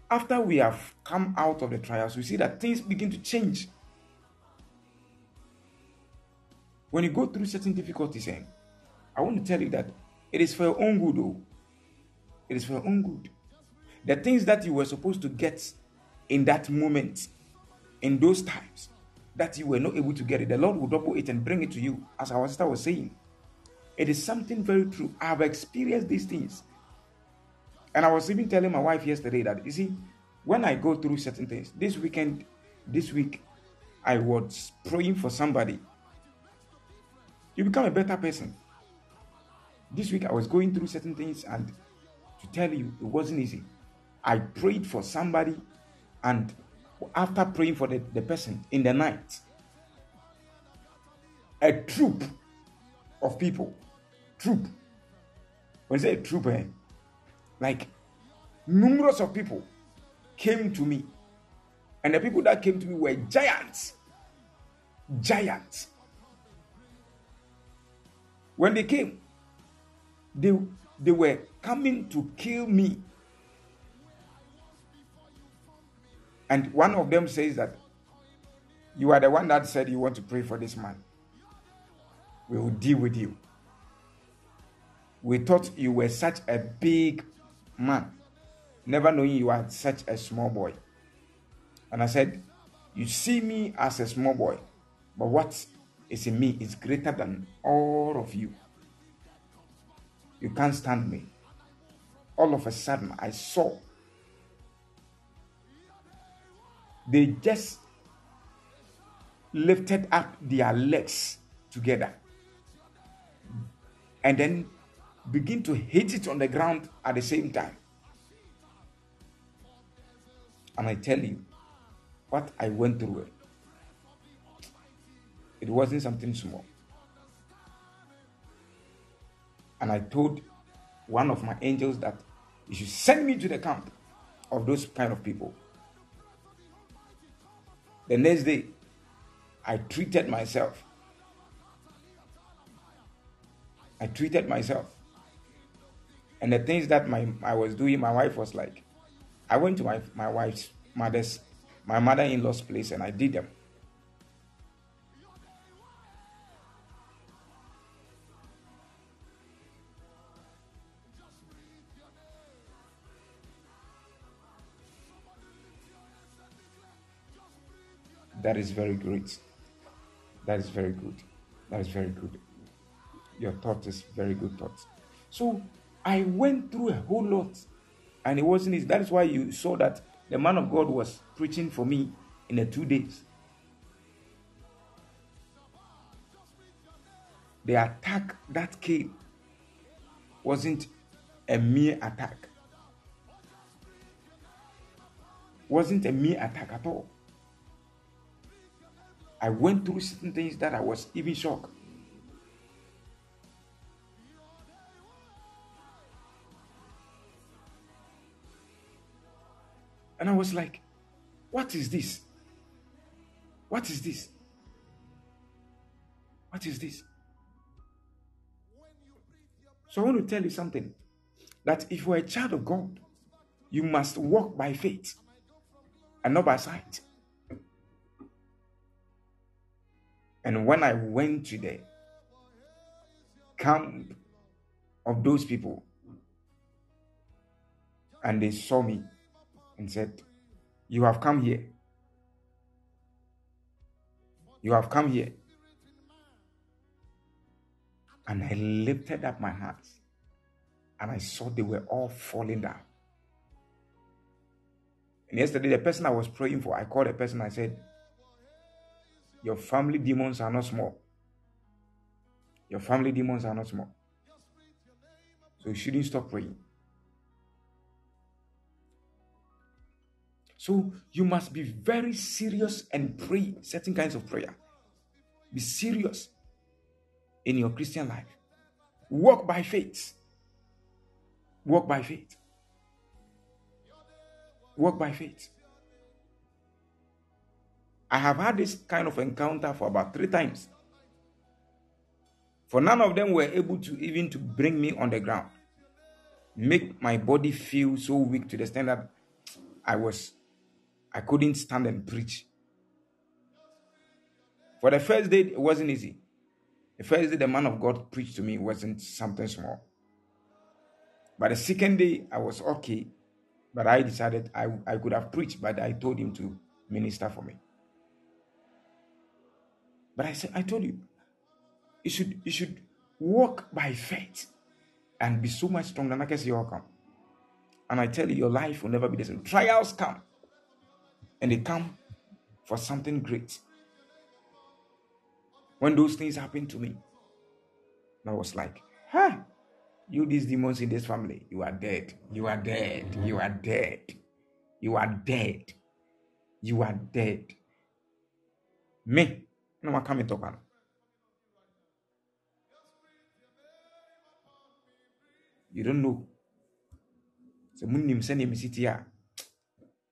after we have come out of the trials, we see that things begin to change. When you go through certain difficulties, eh, I want to tell you that it is for your own good, oh. It is for your own good. The things that you were supposed to get in that moment, in those times, that you were not able to get it, the Lord will double it and bring it to you. As our sister was saying, it is something very true. I have experienced these things. And I was even telling my wife yesterday that, you see, when I go through certain things, this weekend, this week, I was praying for somebody. You become a better person. This week, I was going through certain things, and to tell you, it wasn't easy. I prayed for somebody, and after praying for the, the person in the night, a troop of people, troop, when I say troop, eh, like numerous of people came to me. And the people that came to me were giants. Giants. When they came, they, they were coming to kill me. And one of them says that you are the one that said you want to pray for this man. We will deal with you. We thought you were such a big man, never knowing you are such a small boy. And I said, You see me as a small boy, but what is in me is greater than all of you. You can't stand me. All of a sudden, I saw they just lifted up their legs together and then begin to hit it on the ground at the same time. And I tell you, what I went through, it, wasn't something small. And I told one of my angels that you should send me to the camp of those kind of people. The next day, I treated myself. I treated myself. And the things that my I was doing, my wife was like, I went to my, my wife's mother's, my mother-in-law's place and I did them. That is very great. That is very good. That is very good. Your thought is very good thoughts. So I went through a whole lot, and it wasn't easy. That is why you saw that the man of God was preaching for me in the two days. The attack that came wasn't a mere attack. Wasn't a mere attack at all. I went through certain things that I was even shocked. And I was like, what is this? What is this? What is this? So I want to tell you something that if you're a child of God, you must walk by faith and not by sight. And when I went to the camp of those people and they saw me and said, You have come here. You have come here. And I lifted up my hands and I saw they were all falling down. And yesterday, the person I was praying for, I called the person, I said, Your family demons are not small. Your family demons are not small. So you shouldn't stop praying. So you must be very serious and pray certain kinds of prayer. Be serious in your Christian life. Walk by faith. Walk by faith. Walk by faith. I have had this kind of encounter for about three times. For none of them were able to even to bring me on the ground, make my body feel so weak to the that I was, I couldn't stand and preach. For the first day, it wasn't easy. The first day the man of God preached to me wasn't something small. But the second day, I was okay. But I decided I, I could have preached, but I told him to minister for me. But I said, I told you, you should you should walk by faith and be so much stronger And I can see all come. And I tell you, your life will never be the same. Trials come, and they come for something great. When those things happened to me, I was like, huh, you these demons in this family, you are dead. You are dead. You are dead. You are dead. You are dead. Me, come talk. ano. You don't know. So munim sɛnea mesi tie a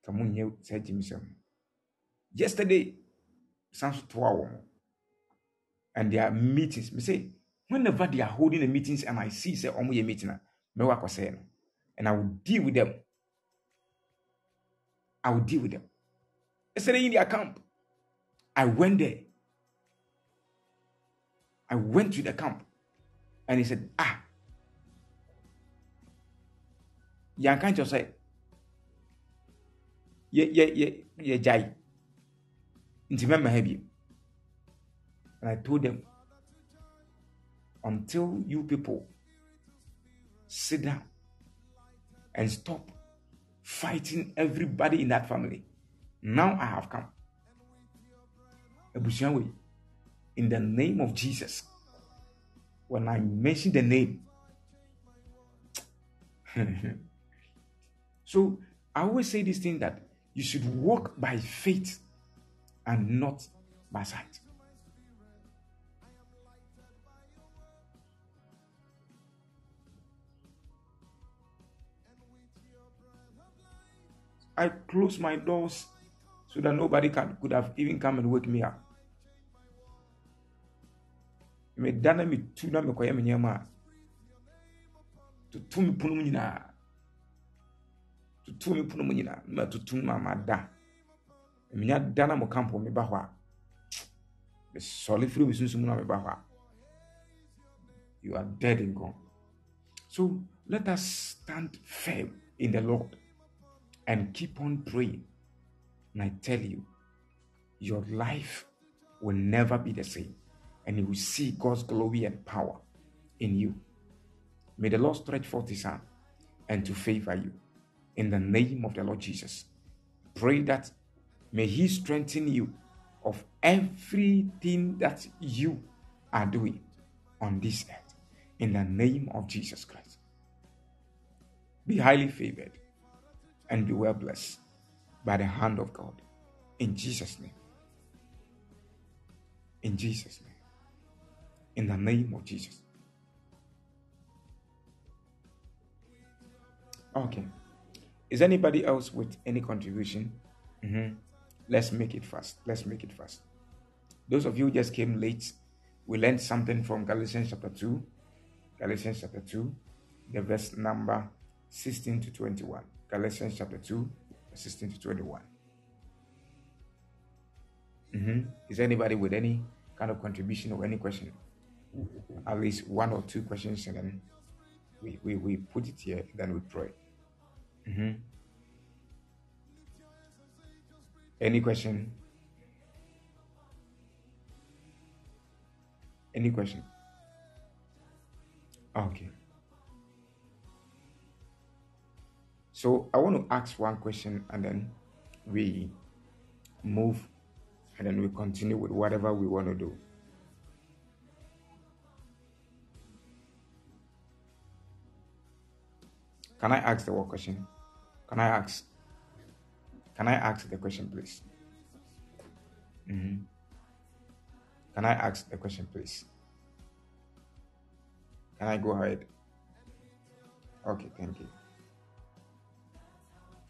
ka monyɛ saa gyimisɛm yesterday san so toa mo and their meetings me say whenever they are holding the meetings and I see say omo ye meeting a me wa kɔsɛɛ no and I will deal with them. I will deal with them. Yesterday in their camp, I went there. I went to the camp. And he said, Ah, yan kan kyerɛ yɛ yɛ gyae nti mɛma ha bio and I told them until you people sit down and stop fighting everybody in that family now I have come. Abusua wei in the name of Jesus when I mention the name So I always say this thing that you should walk by faith and not by sight. I close my doors so that nobody can, could have even come and wake me up. Meda na metu na mekɔyɛ me nneɛma a tutu me pono mu nyinaa. Tutu me pono mu nyinaa. Na matutu ma mada. Menya da mo kampo meba hɔ a mesɔre firi me sunsum na meba hɔ a you are dead and gone. So let us stand firm in the lord and keep on praying. And i tell you your life will never be the same and you will see god's glory and power in you may the lord stretch forth his hand and to favor you in the name of the Lord Jesus. Pray that may He strengthen you of everything that you are doing on this earth in the name of Jesus Christ. Be highly favored and be well blessed by the hand of God in Jesus' name. In Jesus' name. In the name of Jesus. Okay. Is anybody else with any contribution? Mhm. Let's make it fast. Let's make it fast. Those of you just came late, we learned something from Galatians chapter 2. Galatians chapter 2, the verse number 16 to 21. Galatians chapter 2, 16 to 21. Mhm. Is anybody with any kind of contribution or any question? At least one or two questions, and then we, we, we put it here, then we pray. Mhm. Any question? Any question? Okay. So I want to ask one question and then we move and then we continue with whatever we want to do. Can I ask the what question? Can I ask? Can I ask the question, please? Mhm. Can I ask the question, please? Can I go ahead? Okay, thank you.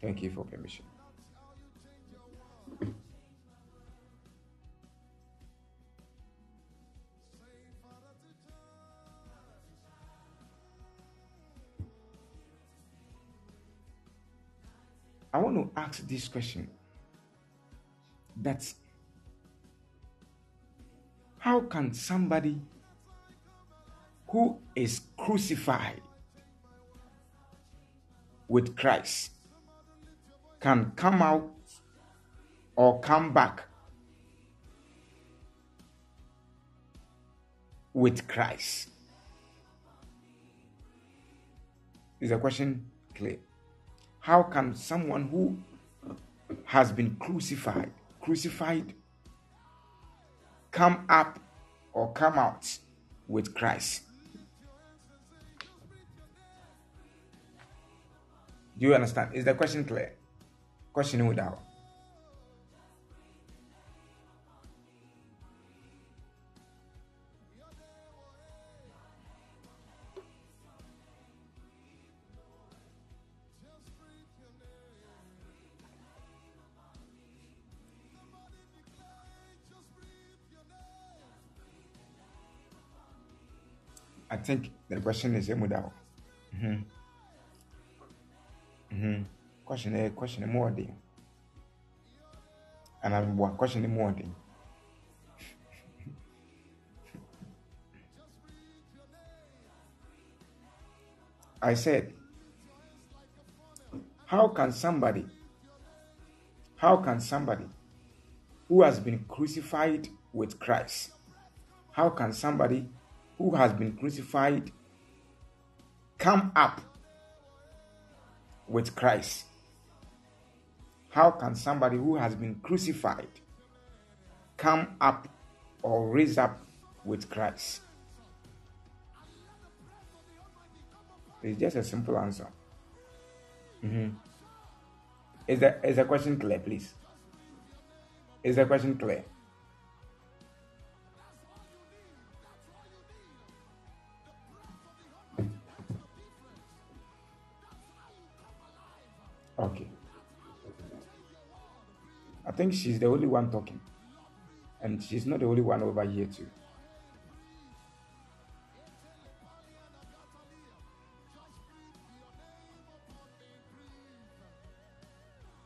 Thank you for permission. I want to ask this question. That's how can somebody who is crucified with Christ can come out or come back with Christ? Is the question clear? How can someone who has been crucified, crucified, come up or come out with Christ? Do you understand? Is the question clear? Question without. I think the question is Emudao. Mm-hmm. Mm-hmm. Question A, question more than. And I'm what question more than. I said, how can somebody, how can somebody who has been crucified with Christ, how can somebody who has been crucified come up with Christ? How can somebody who has been crucified come up or raise up with Christ? It's just a simple answer. Mhm. Is the is the question clear, please? Is the question clear? Think she's the only one talking. And she's not the only one over here too.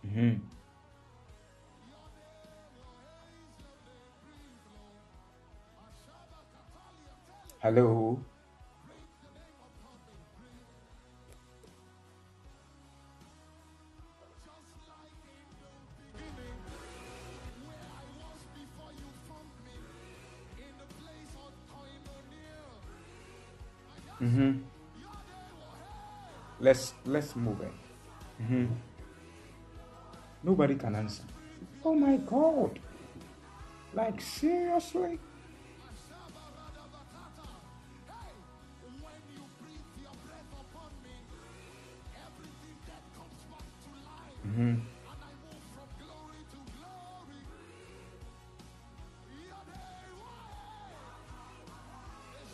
Mhm. Hello. Let's move in. Mhm. Nobody can answer. Oh my God. Like seriously? Mhm.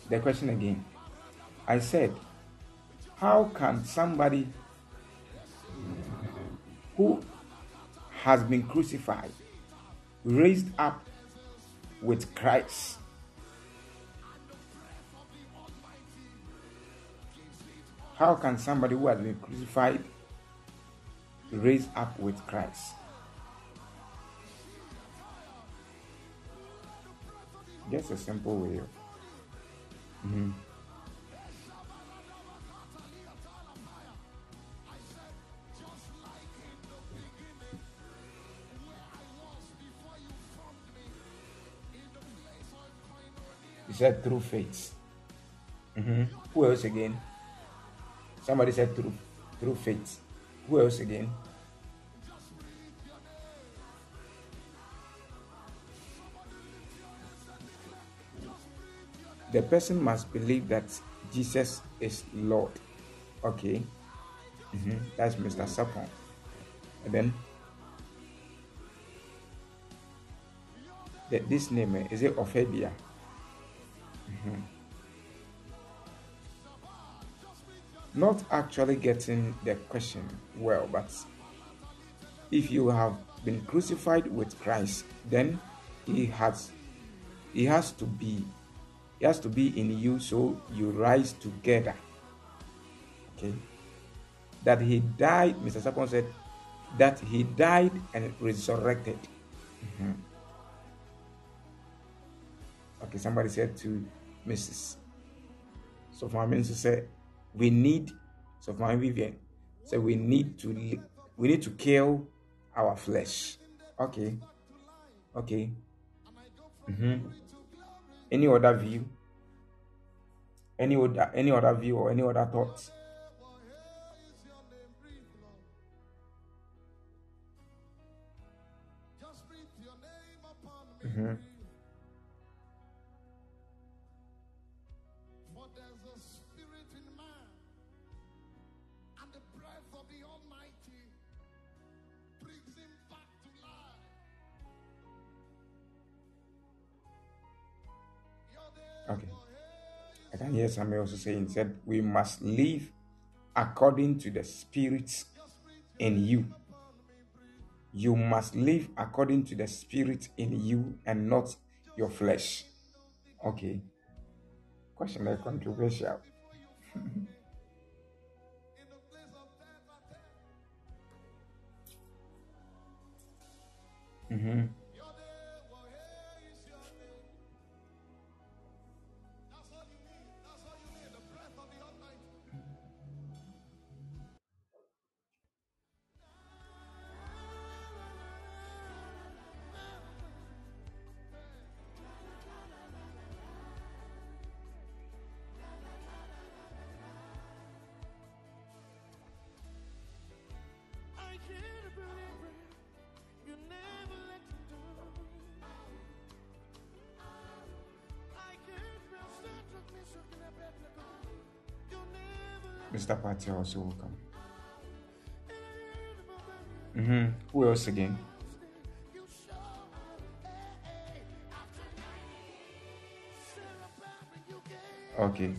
The question again. I said, how can somebody who has been crucified raised up with Christ? How can somebody who has been crucified raise up with Christ? Just a simple way. of- mm-hmm. Said through faith. hmm Who else again? Somebody said through through faith. Who else again? The person must believe that Jesus is Lord. Okay. hmm That's Mr. Sapon. And then the, this name eh, is it Ophelia? Not actually getting the question well, but if you have been crucified with Christ, then he has he has to be he has to be in you so you rise together. Okay. That he died, Mr. Sapon said that he died and resurrected. Mhm. Okay, somebody said to Mrs. Me to say we need so for my Vivian say we need to we need to kill our flesh. Okay. Okay. Mhm. Any other view? Any other any other view or any other thoughts? Mhm. Can hear somebody also saying said we must live according to the spirit in you. You must live according to the spirit in you and not your flesh. Okay. question is controversial. Mhm. Mr. Party also welcome. me hmm Who else again? Okay.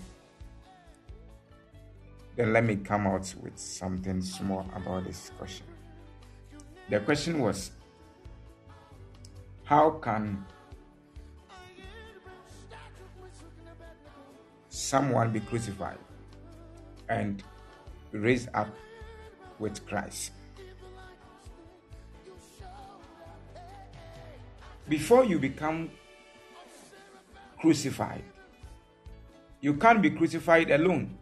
Then let me come out with something small about this question. The question was How can someone be crucified and raised up with Christ? Before you become crucified, you can't be crucified alone.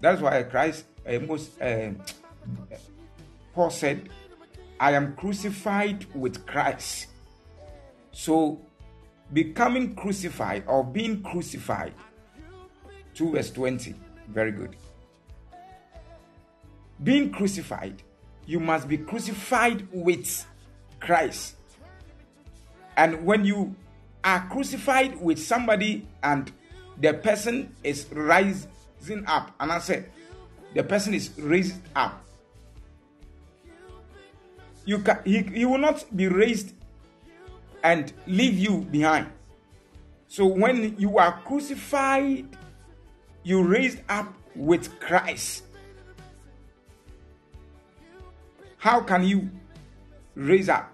That's why Christ, uh, most uh, Paul said, "I am crucified with Christ." So, becoming crucified or being crucified, two verse twenty, very good. Being crucified, you must be crucified with Christ. And when you are crucified with somebody and the person is rising up, and I said, the person is raised up, you can, he, he will not be raised and leave you behind. So when you are crucified, you raised up with Christ. How can you raise up?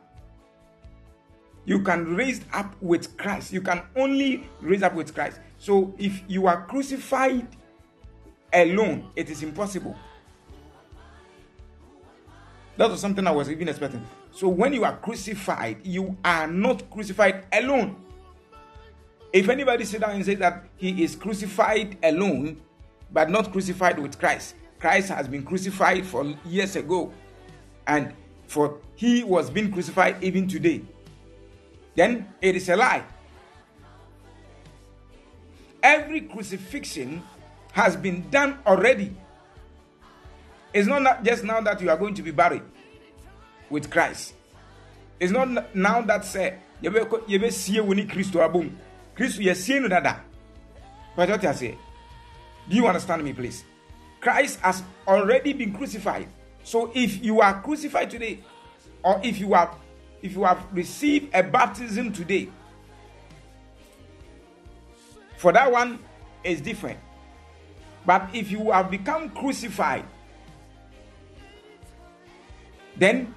You can raise up with Christ. You can only raise up with Christ. So if you are crucified alone, it is impossible. That was something I was even expecting. So when you are crucified, you are not crucified alone. If anybody sit down and say that he is crucified alone, but not crucified with Christ, Christ has been crucified for years ago, and for he was being crucified even today, then it is a lie. Every crucifixion has been done already. It's not just now that you are going to be buried with Christ. It's not now that say yɛbɛkɔ- yɛbɛsie wo ne Kristo abom. Kristo yɛsie no dada. But what I say? Do you understand me, please? Christ has already been crucified. So if you are crucified today, or if you have if you have received a baptism today, for that one is different. But if you have become crucified, then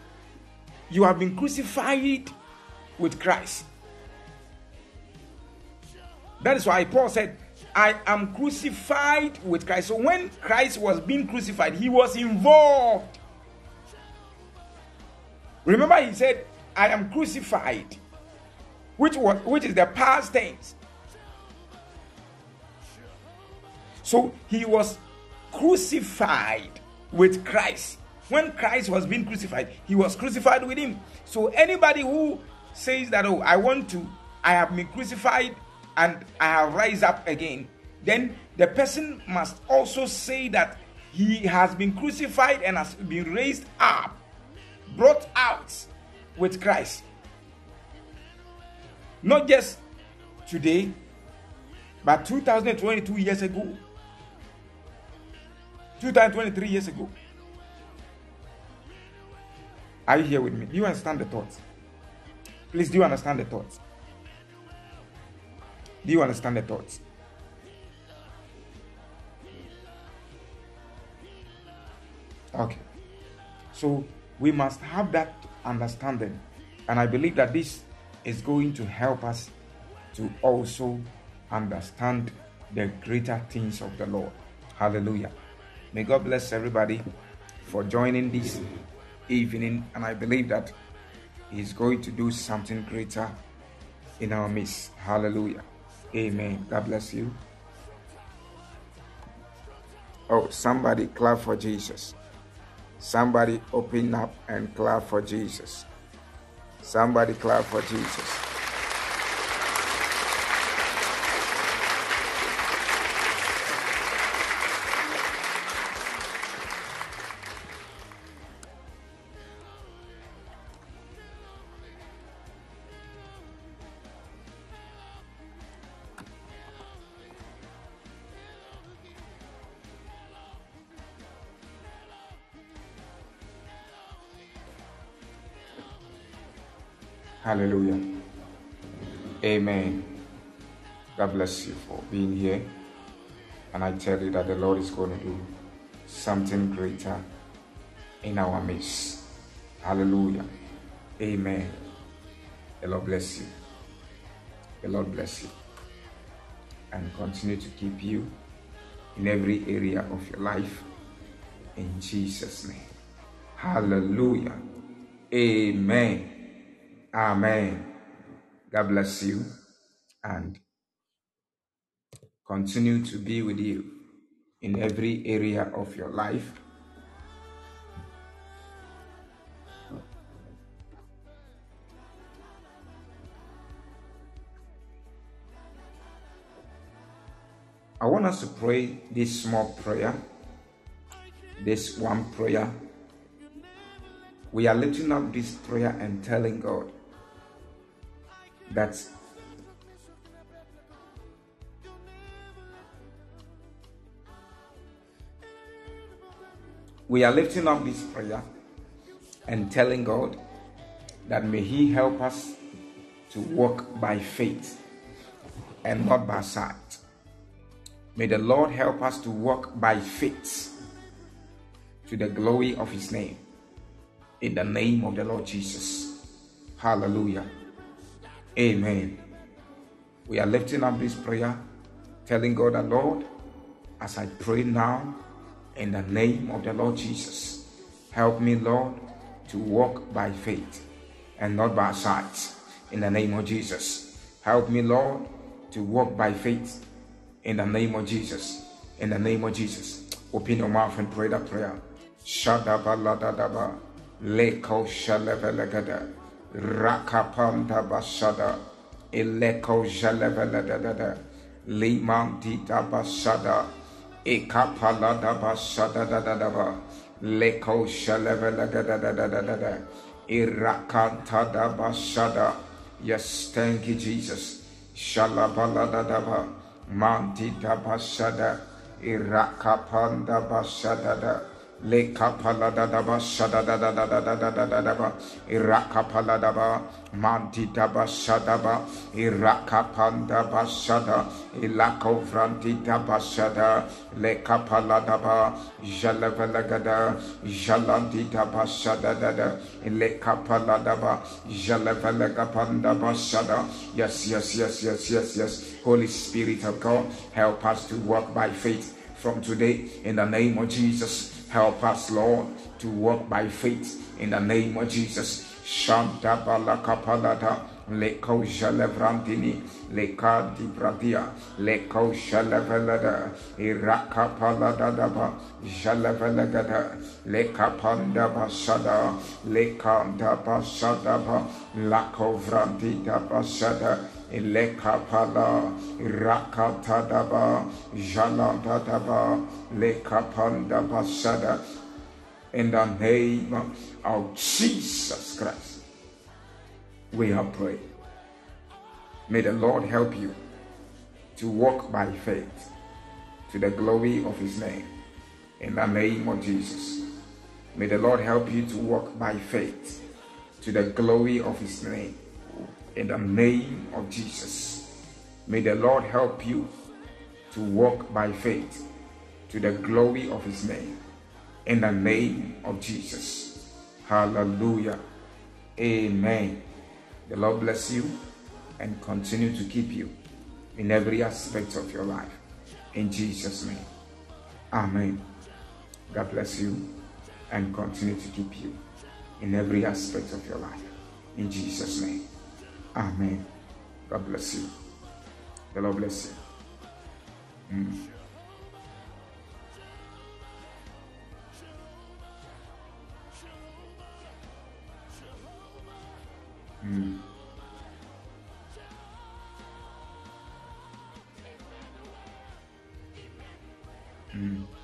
you have been crucified with Christ. That is why Paul said, I am crucified with Christ. So when Christ was being crucified, he was involved. Remember, he said, I am crucified, which was which is the past tense. So he was crucified with Christ. When Christ was being crucified, he was crucified with him. So anybody who says that, oh, I want to, I have been crucified and I have rise up again, then the person must also say that he has been crucified and has been raised up, brought out with Christ. Not just today, but 2022 years ago, 2023 years ago. Are you here with me? Do you understand the thoughts? Please, do you understand the thoughts? Do you understand the thoughts? Okay. So we must have that understanding. And I believe that this is going to help us to also understand the greater things of the Lord. Hallelujah. May God bless everybody for joining this evening, and I believe that He's going to do something greater in our midst. Hallelujah. Amen. God bless you. Oh, somebody clap for Jesus. Somebody open up and clap for Jesus. Somebody clap for Jesus. Hallelujah. Amen. God bless you for being here. And I tell you that the Lord is going to do something greater in our midst. Hallelujah. Amen. The Lord bless you. The Lord bless you. And continue to keep you in every area of your life. In Jesus' name. Hallelujah. Amen. Amen. God bless you and continue to be with you in every area of your life. I want us to pray this small prayer, this one prayer. We are lifting up this prayer and telling God that we are lifting up this prayer and telling God that may He help us to walk by faith and not by sight. May the Lord help us to walk by faith to the glory of His name. In the name of the Lord Jesus. Hallelujah. Amen. We are lifting up this prayer, telling God the Lord, as I pray now, in the name of the Lord Jesus, help me, Lord, to walk by faith and not by sight. In the name of Jesus, help me, Lord, to walk by faith. In the name of Jesus, in the name of Jesus, open your mouth and pray that prayer. Shadabaladadaba, leko shalevelegada. Rakapanda Basada, Eleko Jaleveladada, Limantita Basada, Ekapalada Basada Dadaba, Leko Jaleveladada, Irakantada Basada. Yes, thank you, Jesus. Shalabaladadaba, Mantita Basada, Irakapanda Basada. Le kapala da da ba shada da da da da da da da da da ba irakapala da ba manti da ba shada ba irakapanda ba shada ilako vranti da ba shada le kapala da ba jalavala gada jalanti da ba shada da da le kapala da ba jalavala kapanda ba shada. Yes yes yes yes yes yes. Holy Spirit of God help us to walk by faith from today in the name of Jesus Help us, Lord, to walk by faith in the name of Jesus. Shanta balakapalata leko jalevrantini leka leko jalevelada iraka palada daba jalevelegada leka panda basada leka da basada ba lako Ilekapala Rakatadaba Jaladadaba Lekapanda Basada in the name of Jesus Christ. We have prayed. May the Lord help you to walk by faith to the glory of His name. In the name of Jesus. May the Lord help you to walk by faith to the glory of His name in the name of Jesus. May the Lord help you to walk by faith to the glory of his name. In the name of Jesus. Hallelujah. Amen. The Lord bless you and continue to keep you in every aspect of your life. In Jesus' name. Amen. God bless you and continue to keep you in every aspect of your life. In Jesus' name. Amen. God bless you. The Lord bless you. Mm. Mm. Mm.